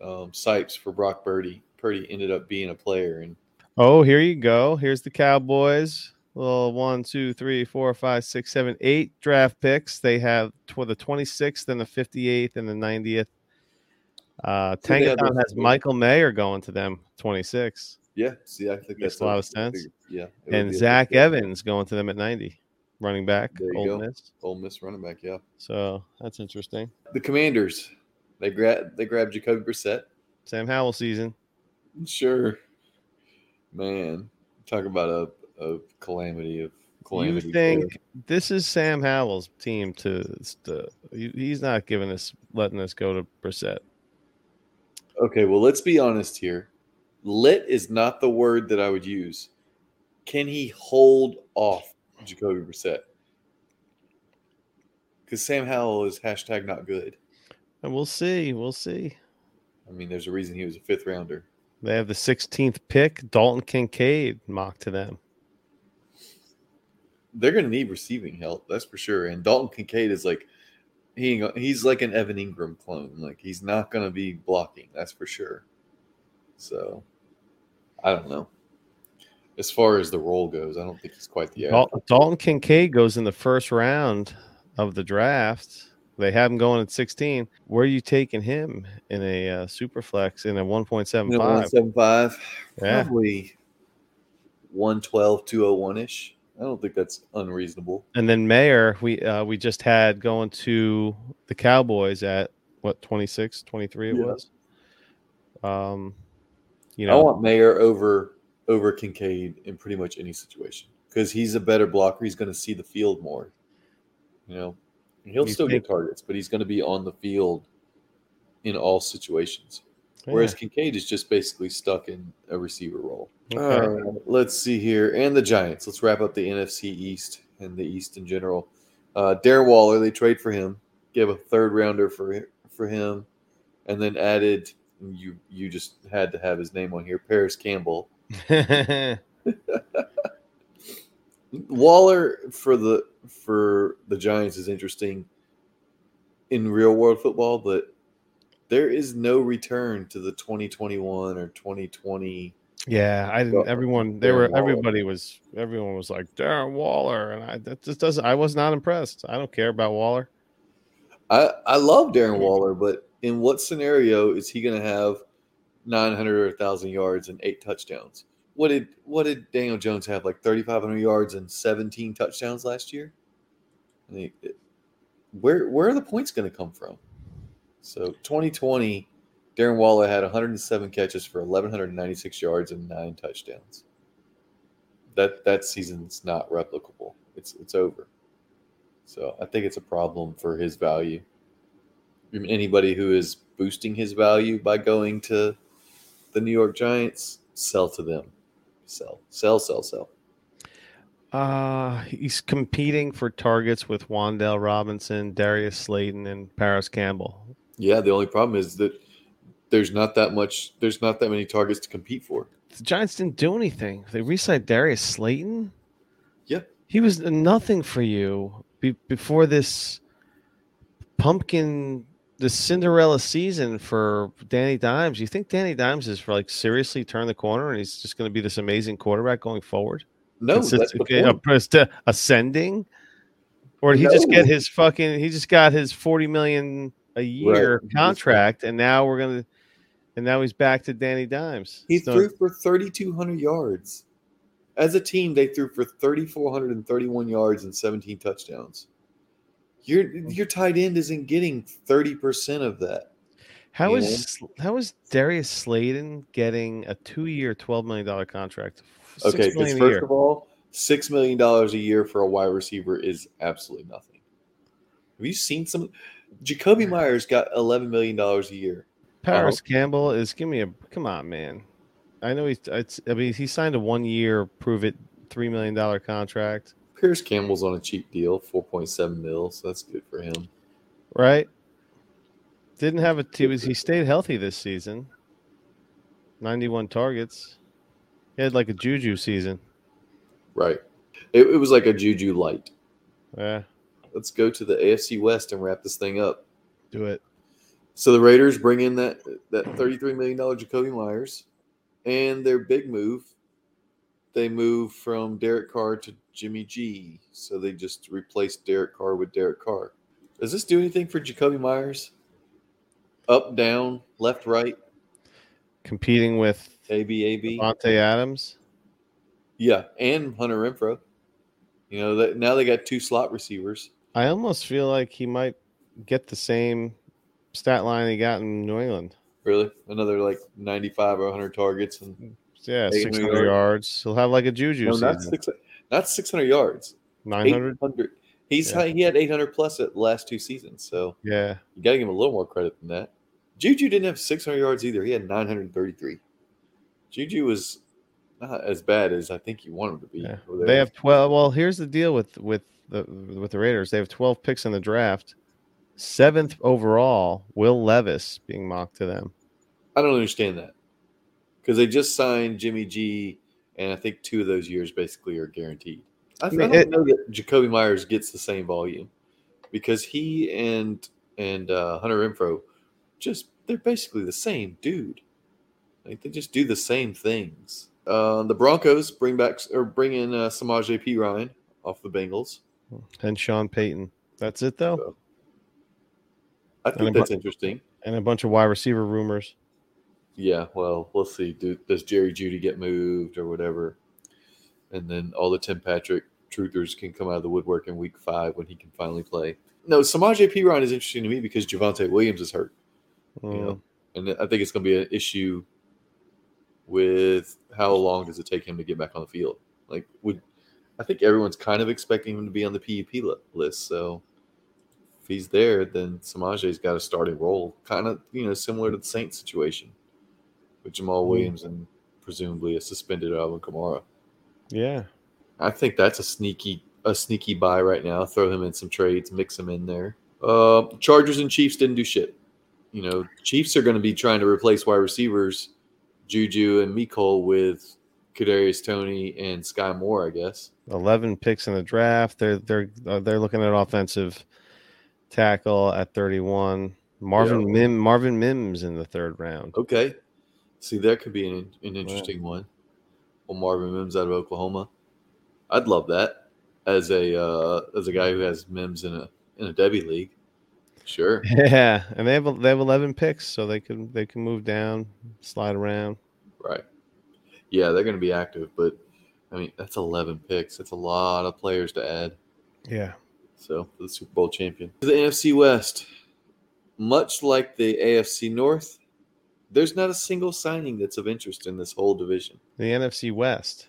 um, Sipes for Brock Purdy, Purdy ended up being a player, and Oh, here you go. Here's the Cowboys. Well, one, two, three, four, five, six, seven, eight draft picks. They have tw- the 26th and the 58th and the 90th. Uh, So they have Tankathon those has. Michael Mayer going to them, 26, yeah, see, I think Makes that's a lot of sense. Yeah, and Zach. Evans going to them at 90, running back, There you Ole go. Miss. Ole Miss running back. Yeah, So that's interesting. the Commanders. They grab they grabbed Jacoby Brissett. Sam Howell season. Sure, man. Talk about a, a calamity of calamity. You think this is Sam Howell's team to, to he's not giving us letting us go to Brissett. Okay, well, let's be honest here. Lit is not the word that I would use. Can he hold off Jacoby Brissett? Because Sam Howell is hashtag not good. And we'll see. We'll see. I mean, there's a reason he was a fifth rounder. They have the 16th pick, Dalton Kincaid mocked to them. They're going to need receiving help, that's for sure. And Dalton Kincaid is like, he he's like an Evan Engram clone. Like he's not going to be blocking, that's for sure. So, I don't know. As far as the role goes, I don't think he's quite the Dal- Dalton Kincaid goes in the first round of the draft. They have him going at 16. Where are you taking him in a uh, super flex in a 1.75? You know, 175, Yeah. probably 112, 201 ish. I don't think that's unreasonable. And then Mayer, we uh, we just had going to the Cowboys at what 26, 23 it Yeah. was. Um, you I want Mayer over over Kincaid in pretty much any situation because he's a better blocker. He's going to see the field more. You know, And he'll You still think- get targets, but he's going to be on the field in all situations. yeah, Whereas Kincaid is just basically stuck in a receiver role. okay. All right, let's see here. And the Giants. Let's wrap up the NFC East and the East in general. Uh, Darren Waller, they trade for him, gave a third rounder for for him, and then added. You you just had to have his name on here. Parris Campbell. Waller for the for the Giants is interesting in real world football, but there is no return to the 2021 or 2020 Yeah, I Everyone, they Darren were. Waller. Everybody was. Everyone was like Darren Waller, and I that just doesn't. I was not impressed. I don't care about Waller. I, I love Darren Waller, but in what scenario is he going to have 900 or 1,000 yards and eight touchdowns? What did what did Daniel Jones have? Like 3,500 yards and 17 touchdowns last year? I mean, it- where where are the points going to come from? So 2020, Darren Waller had 107 catches for 1,196 yards and nine touchdowns. That that season's not replicable. It's it's over. So I think it's a problem for his value. Anybody who is boosting his value by going to the New York Giants, sell to them. Sell, sell, sell, sell. Uh he's competing for targets with Wan'Dale Robinson, Darius Slayton, and Parris Campbell. Yeah, the only problem is that there's not that much. There's not that many targets to compete for. The Giants didn't do anything. They re-signed Darius Slayton. Yeah. he was nothing for you be- before this pumpkin, the Cinderella season for Danny Dimes. You think Danny Dimes is for like seriously turned the corner and he's just going to be this amazing quarterback going forward? No, that's the Consistent- point. uh, ascending, or did he just get his fucking? He just got his forty million a year Right. contract, and now we're gonna, and now he's back to Danny Dimes. He So- threw for 3,200 yards As a team, they threw for 3,431 yards and 17 touchdowns. Your oh. your tight end isn't getting 30% of that. How is how is Darius Slayton getting a two-year, twelve million dollar contract? Okay, because first year. of all, six million dollars a year for a wide receiver is absolutely nothing. Have you seen some? Jakobi Meyers got eleven million dollars a year. Parris oh. Campbell is give me a come on, man. I know he's. It's, I mean, he signed a one-year, prove it, three million dollar contract, Pierce Campbell's on a cheap deal, four point seven mil, so that's good for him. right? Didn't have a. He was. He stayed healthy this season. Ninety-one targets. He had like a juju season. Right. It, it was like a juju light. Yeah, Let's go to the AFC West and wrap this thing up. do it. So the Raiders bring in that that thirty-three million dollar Jakobi Meyers, and their big move, they move from Derek Carr to Jimmy G. So they just replaced Derek Carr with Derek Carr. Does this do anything for Jakobi Meyers? Up, down, left, right, Competing with A B A B. Monte Adams. Yeah, and Hunter Renfrow. You know that now they got two slot receivers. I almost feel like he might get the same stat line he got in New England. Really, another like ninety-five or 100 targets, and Yeah, 800 six hundred yards. He'll have like a juju no, season. six, not six hundred yards. Nine hundred. 800. He's Yeah. he had 800 plus at the last two seasons, so Yeah, you got to give him a little more credit than that. Juju didn't have 600 yards either. He had 933. Juju was not as bad as I think you want him to be. yeah. They have twelve. Well, here's the deal with with the with the Raiders. They have twelve picks in the draft. Seventh overall, Will Levis being mocked to them. I don't understand that because they just signed Jimmy G, and I think two of those years basically are guaranteed. I, I don't know that Jakobi Meyers gets the same volume because he and and uh, Hunter Renfrow just they're basically the same dude. Like they just do the same things. Uh, the Broncos bring back or bring in uh, Samaj P. Ryan off the Bengals. And Sean Payton. That's it though. I And think a bu- that's interesting. And a bunch of wide receiver rumors. Yeah, well, we'll see. Do, does Jerry Jeudy get moved or whatever? And then all the Tim Patrick truthers can come out of the woodwork in week five when he can finally play. No, Samaj P. Ryan is interesting to me because Javonte Williams is hurt. You Mm. know, and I think it's going to be an issue with how long does it take him to get back on the field. Like, would I think everyone's kind of expecting him to be on the PUP list. So if he's there, then Samaje's got a starting role, kind of you know similar to the Saints situation with Jamaal Mm. Williams and presumably a suspended Alvin Kamara. Yeah. I think that's a sneaky a sneaky buy right now. Throw him in some trades, mix him in there. Uh, Chargers and Chiefs didn't do shit. You know, Chiefs are going to be trying to replace wide receivers, Juju and Mecole with Kadarius Toney and Skyy Moore, I guess. 11 picks in the draft. They're they're uh, they're looking at offensive tackle at 31. Marvin Yeah. Mim Marvin Mims in the third round. Okay, see that could be an, an interesting one. Well, Marvin Mims out of Oklahoma, I'd love that as a uh, as a guy who has Mims in a in a Debbie league. Sure. Yeah, and they have they have 11 picks, so they can they can move down, slide around. Right. Yeah, they're going to be active, but I mean, that's 11 picks. That's a lot of players to add. Yeah. So, the Super Bowl champion. The NFC West, much like the AFC North, there's not a single signing that's of interest in this whole division. The NFC West.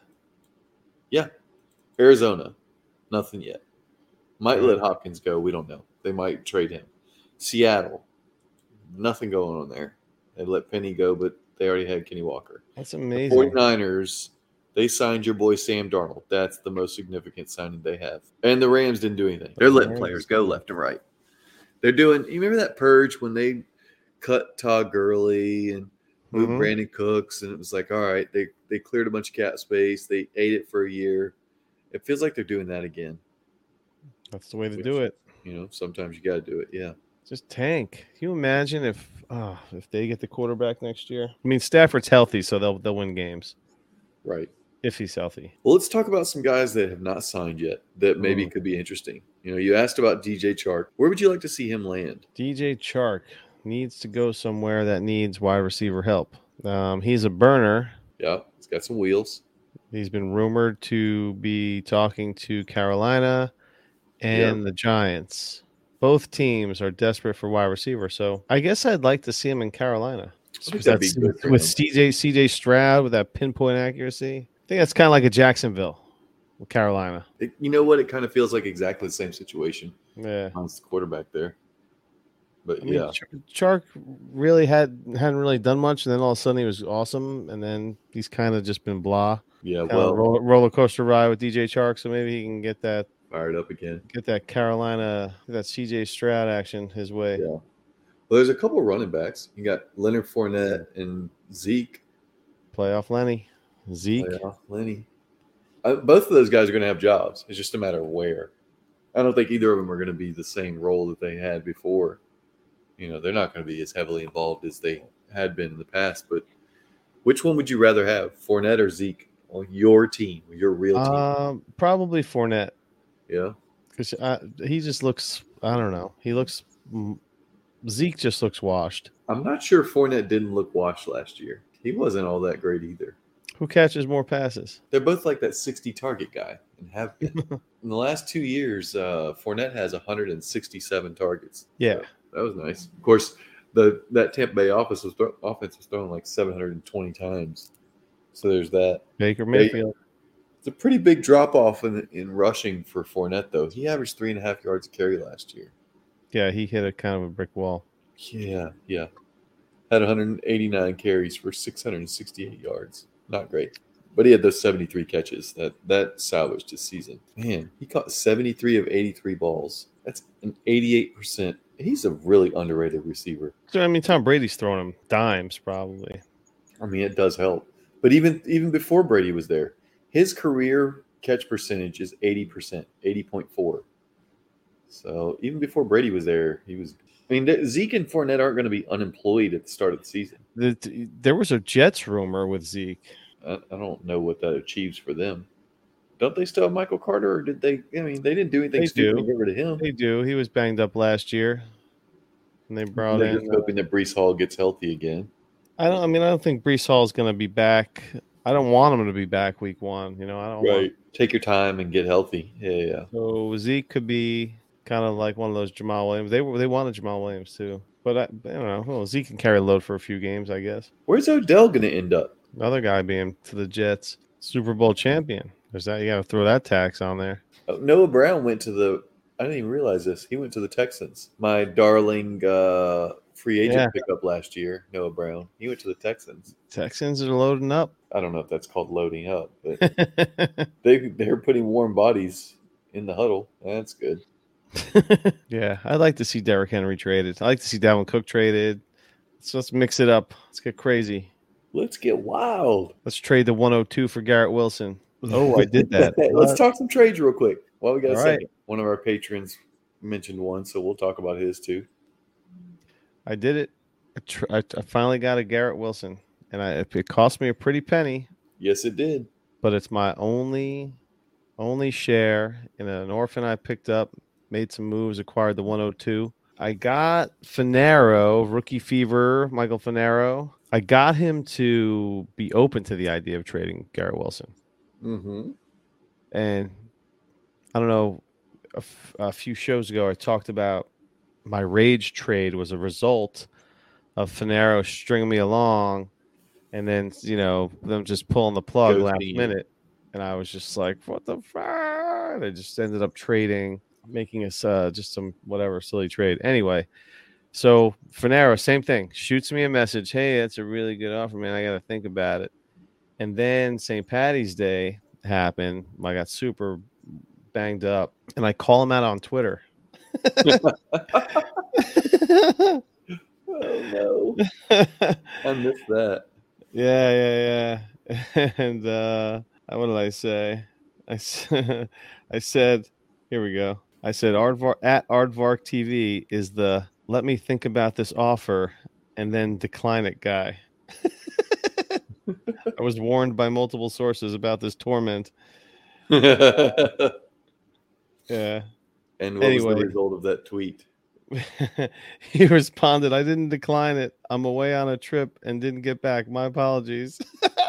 Yeah. Arizona, nothing yet. Might hmm. let Hopkins go. We don't know. They might trade him. Seattle, nothing going on there. They let Penny go, but they already had Kenny Walker. That's The amazing. 49ers, they signed your boy Sam Darnold. That's the most significant signing they have. And the Rams didn't do anything. They're letting players go left and right. They're doing, you remember that purge when they cut Todd Gurley and moved Mhm. Brandin Cooks? And it was like, all right, they, they cleared a bunch of cap space. They ate it for a year. It feels like they're doing that again. That's the way to do it. You know, sometimes you got to do it. Yeah. Just tank. Can you imagine if oh, if they get the quarterback next year? I mean, Stafford's healthy, so they'll they'll win games Right. if he's healthy. Well, let's talk about some guys that have not signed yet that maybe Mm. could be interesting. You know, you asked about DJ Chark. Where would you like to see him land? DJ Chark needs to go somewhere that needs wide receiver help. Um, he's a burner. Yeah, he's got some wheels. He's been rumored to be talking to Carolina and the Giants. Both teams are desperate for wide receiver, so I guess I'd like to see him in Carolina. With, that'd that- be good for with. CJ CJ Stroud with that pinpoint accuracy. I think that's kind of like a Jacksonville with Carolina. It- you know what? It kind of feels like exactly the same situation. Yeah. on the quarterback there. But I mean, yeah, Ch- Chark really had hadn't really done much, and then all of a sudden he was awesome, and then he's kind of just been blah. yeah. Well, roller, roller coaster ride with DJ Chark, so maybe he can get that fired up again. get that Carolina that CJ Stroud action his way. Yeah. Well, there's a couple running backs. You got Leonard Fournette and Zeke. Playoff Lenny, Zeke. Playoff Lenny. Uh, both of those guys are going to have jobs. It's just a matter of where. I don't think either of them are going to be the same role that they had before. You know, they're not going to be as heavily involved as they had been in the past. But which one would you rather have, Fournette or Zeke, on your team, your real team? Um, probably Fournette yeah. because he just looks. I don't know. He looks. Zeke just looks washed. I'm not sure Fournette didn't look washed last year. He wasn't all that great either. Who catches more passes? They're both like that 60 target guy and have been. In the last two years, uh, Fournette has 167 targets. Yeah, That was nice. Of course, the that Tampa Bay office was throw, offense was thrown like 720 times. So there's that. Baker Mayfield. It's a pretty big drop off in, in rushing for Fournette, though. He averaged three and a half yards a carry last year. Yeah, he hit a kind of a brick wall. Yeah, yeah. Had 189 carries for 668 yards. Not great. But he had those 73 catches. That that salvaged his season. Man, he caught 73 of 83 balls. That's an 88%. He's a really underrated receiver. So I mean, Tom Brady's throwing him dimes probably. I mean, it does help. But even even before Brady was there, his career catch percentage is 80%, 80.4. So even before Brady was there, he was. I mean, Zeke and Fournette aren't going to be unemployed at the start of the season. The, there was a Jets rumor with Zeke. I, I don't know what that achieves for them. Don't they still have Michael Carter, or did they? I mean, they didn't do anything They stupid do. to get rid of him. They do. He was banged up last year, and they brought They're in. just uh, hoping that Breece Hall gets healthy again. I don't. I mean, I don't think Breece Hall is going to be back. I don't want him to be back week one. You know, I don't. Want, Take your time and get healthy. Yeah, yeah. so Zeke could be kind of like one of those Jamaal Williams. They were. They wanted Jamaal Williams too, but I, I don't know. Well, Zeke can carry a load for a few games, I guess. Where's Odell going to end up? Another guy being to the Jets, Super Bowl champion. There's that. You got to throw that tax on there. Oh, Noah Brown went to the. I didn't even realize this. He went to the Texans. My darling uh, free agent Yeah. pickup last year, Noah Brown. He went to the Texans. Texans are loading up. I don't know if that's called loading up, but they they're putting warm bodies in the huddle. That's good. yeah, I'd like to see Derrick Henry traded. I like to see Dalvin Cook traded. So let's mix it up. Let's get crazy. Let's get wild. Let's trade the 102 for Garrett Wilson. Oh, I did that. Let's talk some trades real quick. Well, we got a All second. right. One of our patrons mentioned one, so we'll talk about his too. I did it. I, tr- I, finally got a Garrett Wilson, and I it cost me a pretty penny, Yes, it did. but it's my only only share in an orphan I picked up. Made some moves, acquired the 102. I got Finero, rookie fever, Michael Finero. I got him to be open to the idea of trading Garrett Wilson. Mm-hmm. and I don't know. A, f- a few shows ago, I talked about my rage trade was a result of Finero stringing me along, and then you know them just pulling the plug last minute, and I was just like, "What the fuck?" And I just ended up trading, making us uh, just some whatever silly trade. Anyway, so Finero, same thing, shoots me a message. Hey, that's a really good offer, man. I got to think about it. And then St. Patty's Day happened. I got super banged up, and I call him out on Twitter. Oh no, I missed that. yeah, yeah, yeah. And uh, what did I say? I said, I said, here we go. I said, Aardvark at Aardvark TV is the let me think about this offer and then decline it guy. I was warned by multiple sources about this torment. Yeah. And what was Anyway. the result of that tweet? he responded, I didn't decline it. I'm away on a trip and didn't get back. My apologies.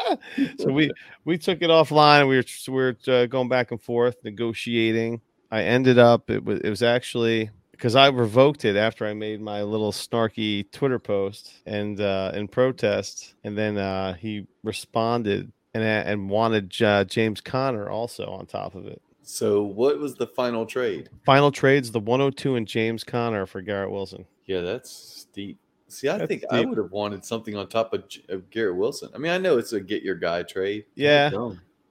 so we we took it offline. We were we were uh, going back and forth negotiating. I ended up it was it was actually because I revoked it after I made my little snarky Twitter post and uh, in protest, and then uh, he responded and and wanted uh, James Conner also on top of it. So, what was the final trade? Final trades: the 102 and James Conner for Garrett Wilson. Yeah, that's steep. See, I That's think I would have wanted something on top of, of Garrett Wilson. I mean, I know it's a get your guy trade. Yeah.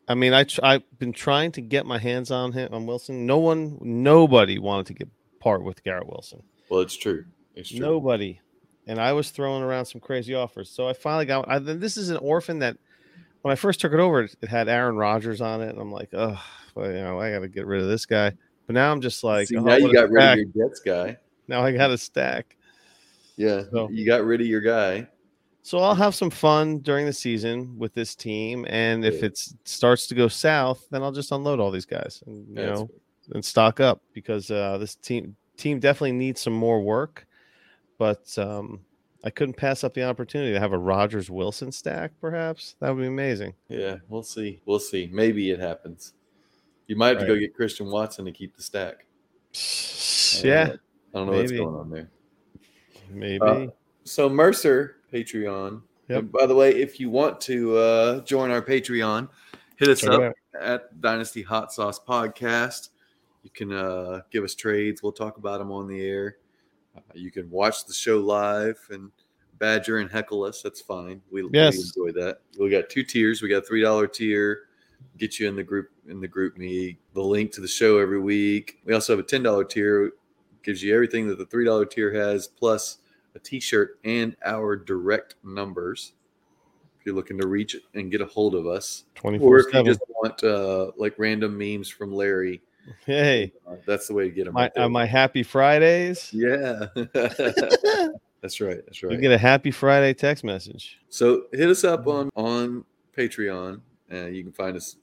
I mean, I tr- I've been trying to get my hands on him on Wilson. No one, nobody wanted to get part with Garrett Wilson. Well, it's true. It's true. Nobody. And I was throwing around some crazy offers. So I finally got. I, this is an orphan that when I first took it over, it had Aaron Rodgers on it, and I'm like, oh, well, you know, I got to get rid of this guy. But now I'm just like, See, oh, now you got rid stack. of your Jets guy. Now I got a stack. Yeah, So- you got rid of your guy. So I'll have some fun during the season with this team, and if it starts to go south, then I'll just unload all these guys, and you Yeah, know, and stock up because uh, this team team definitely needs some more work. But um, I couldn't pass up the opportunity to have a Rodgers Wilson stack. Perhaps that would be amazing. Yeah, we'll see. We'll see. Maybe it happens. You might have to go get Christian Watson to keep the stack. Yeah, know. I don't know what's maybe. going on there. maybe. Uh, So Mercer Patreon. Yep. By the way, if you want to uh, join our Patreon, hit us Check up at Dynasty Hot Sauce Podcast. You can uh, give us trades. We'll talk about them on the air. Uh, you can watch the show live and badger and heckle us. That's fine. We, Yes. we enjoy that. We got two tiers. We got a three dollar tier. Get you in the group in the group meet. The link to the show every week. We also have a ten dollar tier. Gives you everything that the three dollar tier has, plus a T-shirt and our direct numbers. If you're looking to reach and get a hold of us, Twenty or four if you just want uh, like random memes from Larry, Hey, that's the way to get them. my right uh, my Happy Fridays. yeah, that's right. That's right. You get a Happy Friday text message. So hit us up on on Patreon, and you can find us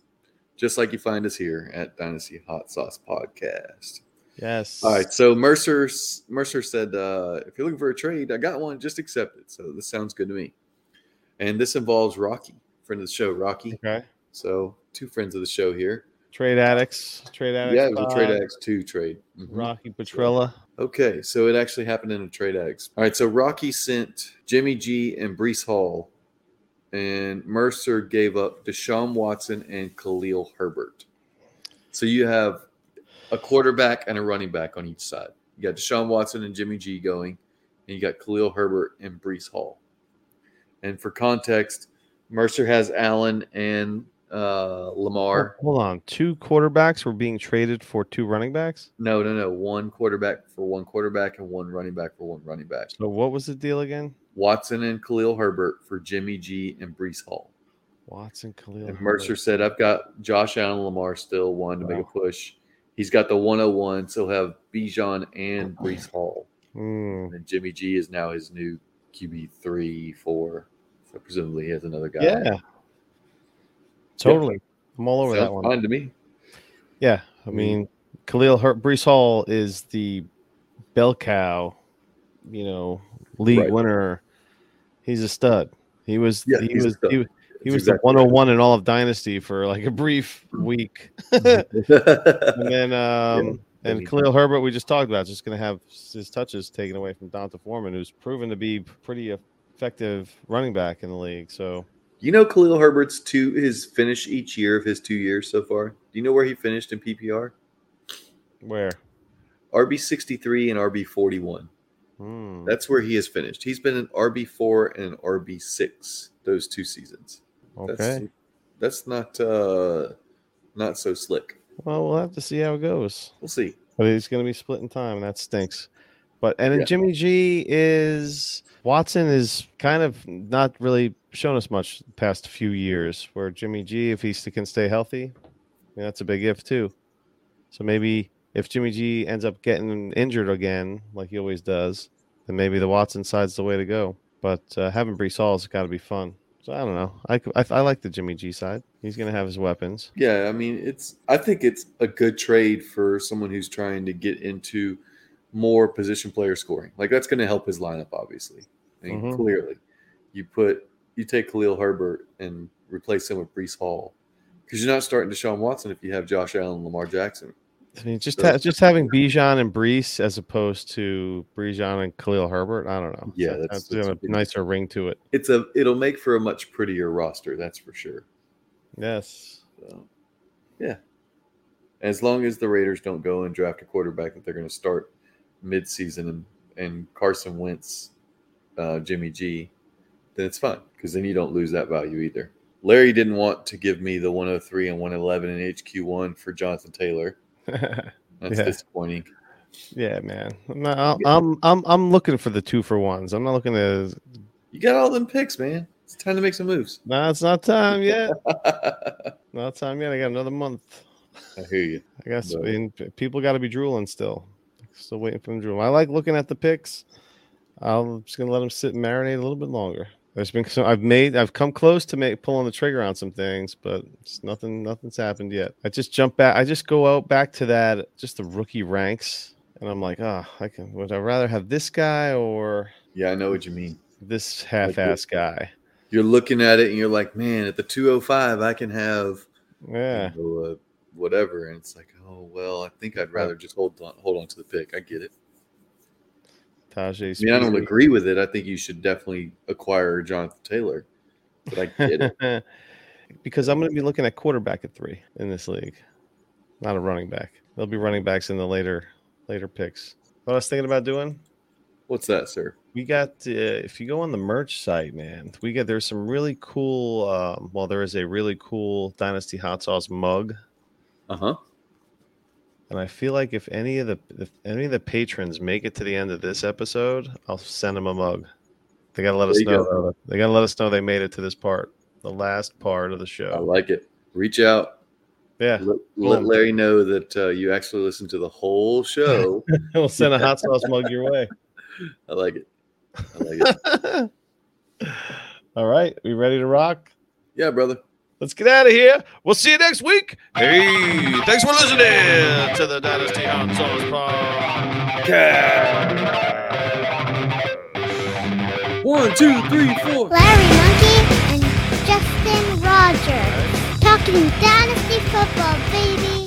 just like you find us here at Dynasty Hot Sauce Podcast. Yes. All right. So Mercer Mercer said, uh, if you're looking for a trade, I got one. Just accept it. So this sounds good to me. And this involves Rocky, friend of the show, Rocky. Okay. So two friends of the show here. Trade addicts. Trade addicts. yeah, it was a trade addicts two trade. Mhm. Rocky Petrella. Okay, so it actually happened in a trade addicts. All right, so Rocky sent Jimmy G and Breece Hall, and Mercer gave up Deshaun Watson and Khalil Herbert. So you have a quarterback and a running back on each side. You got Deshaun Watson and Jimmy G going, and you got Khalil Herbert and Breece Hall. And for context, Mercer has Allen and uh, Lamar. Hold on. Two quarterbacks were being traded for two running backs. No, no, no. One quarterback for one quarterback and one running back for one running back. So what was the deal again? Watson and Khalil Herbert for Jimmy G and Breece Hall. Watson, Khalil. And Mercer Herbert. said, I've got Josh Allen Lamar still one to make a push. He's got the 101, so he'll have Bijan and Breece Hall. Hmm. And Jimmy G is now his new QB three, four. So presumably he has another guy. Yeah. Totally. I'm all over Sounds that one. fine to me. Yeah. I mean, Khalil Her- Breece Hall is the bell cow, you know, league Right. winner. He's a stud. He was Yeah, he was stud. he, was- he was exactly the 101 in all of Dynasty for like a brief week. And then um and Khalil Herbert we just talked about just going to have his touches taken away from D'Onta Foreman who's proven to be pretty effective running back in the league. So you know Khalil Herbert's two his finish each year of his two years so far? Do you know where he finished in PPR? where? RB 63 and RB 41. Hmm. That's where he has finished. He's been an RB four and an RB six those two seasons. Okay. That's, that's not uh not so slick. Well, we'll have to see how it goes. We'll see. But he's going to be splitting time, and that stinks. But and Yeah. Jimmy G is Watson is kind of not really shown us much the past few years. Where Jimmy G, if he can stay healthy, I mean, that's a big if too. So maybe if Jimmy G ends up getting injured again, like he always does, then maybe the Watson side's the way to go. But uh, having Breece Hall has got to be fun. So I don't know. I like the Jimmy G side. He's going to have his weapons. Yeah, I mean it's I think it's a good trade for someone who's trying to get into more position player scoring. Like that's going to help his lineup, obviously. I mean, Mhm. clearly, you put you take Khalil Herbert and replace him with Breece Hall because you're not starting Deshaun Watson if you have Josh Allen and Lamar Jackson. I mean, just ha- just having Bijan and Breece as opposed to Bijan and Khalil Herbert. I don't know. Yeah, That- that's- that's, that's a nicer ring to it. It's a it'll make for a much prettier roster, that's for sure. Yes. So, yeah. As long as the Raiders don't go and draft a quarterback that they're going to start mid-season and, and Carson Wentz, uh, Jimmy G, then it's fine because then you don't lose that value either. Larry didn't want to give me the 103 and 111 in HQ1 for Jonathan Taylor. That's Yeah. disappointing. yeah, man. I'm, not, I'm I'm I'm looking for the two for ones. I'm not looking to. You got all them picks, man. It's time to make some moves. No, it's not time yet. Not time yet. I got another month. I hear you. I guess No. I mean, p- people got to be drooling still. Still waiting for them to drool. I like looking at the picks. I'm just gonna let them sit and marinate a little bit longer. There's been some I've made I've come close to make pulling the trigger on some things, but it's nothing nothing's happened yet. I just jump back. I just go out back to that just the rookie ranks, and I'm like, oh, I can. Would I rather have this guy or Yeah, I know what you mean. this half-ass guy? You're looking at it and you're like, man, at the 205, I can have Yeah, you know, uh, whatever. And it's like, oh well, I think I'd rather just hold on hold on to the pick. I get it. Tajay. I mean, I don't agree with it. I think you should definitely acquire Jonathan Taylor, but I get it. because I'm going to be looking at quarterback at three in this league, not a running back. There'll be running backs in the later later picks. What I was thinking about doing, What's that, sir? we got uh, if you go on the merch site, man, we got there's some really cool. Um, well, there is a really cool Dynasty Hot Sauce mug, Uh huh. And I feel like if any of the if any of the patrons make it to the end of this episode, I'll send them a mug. They gotta let us There you know. go. They gotta let us know they made it to this part, the last part of the show. I like it. Reach out. Yeah, Let, let Larry know that uh, you actually listened to the whole show. we'll send a hot sauce mug your way. I like it. I like it. All right, we ready to rock? Yeah, brother. Let's get out of here. We'll see you next week. Hey, thanks for listening to the Dynasty Hot Sauce Podcast. One, two, three, four. Larry Monkey and Justin Rogers. Talking Dynasty Football, baby.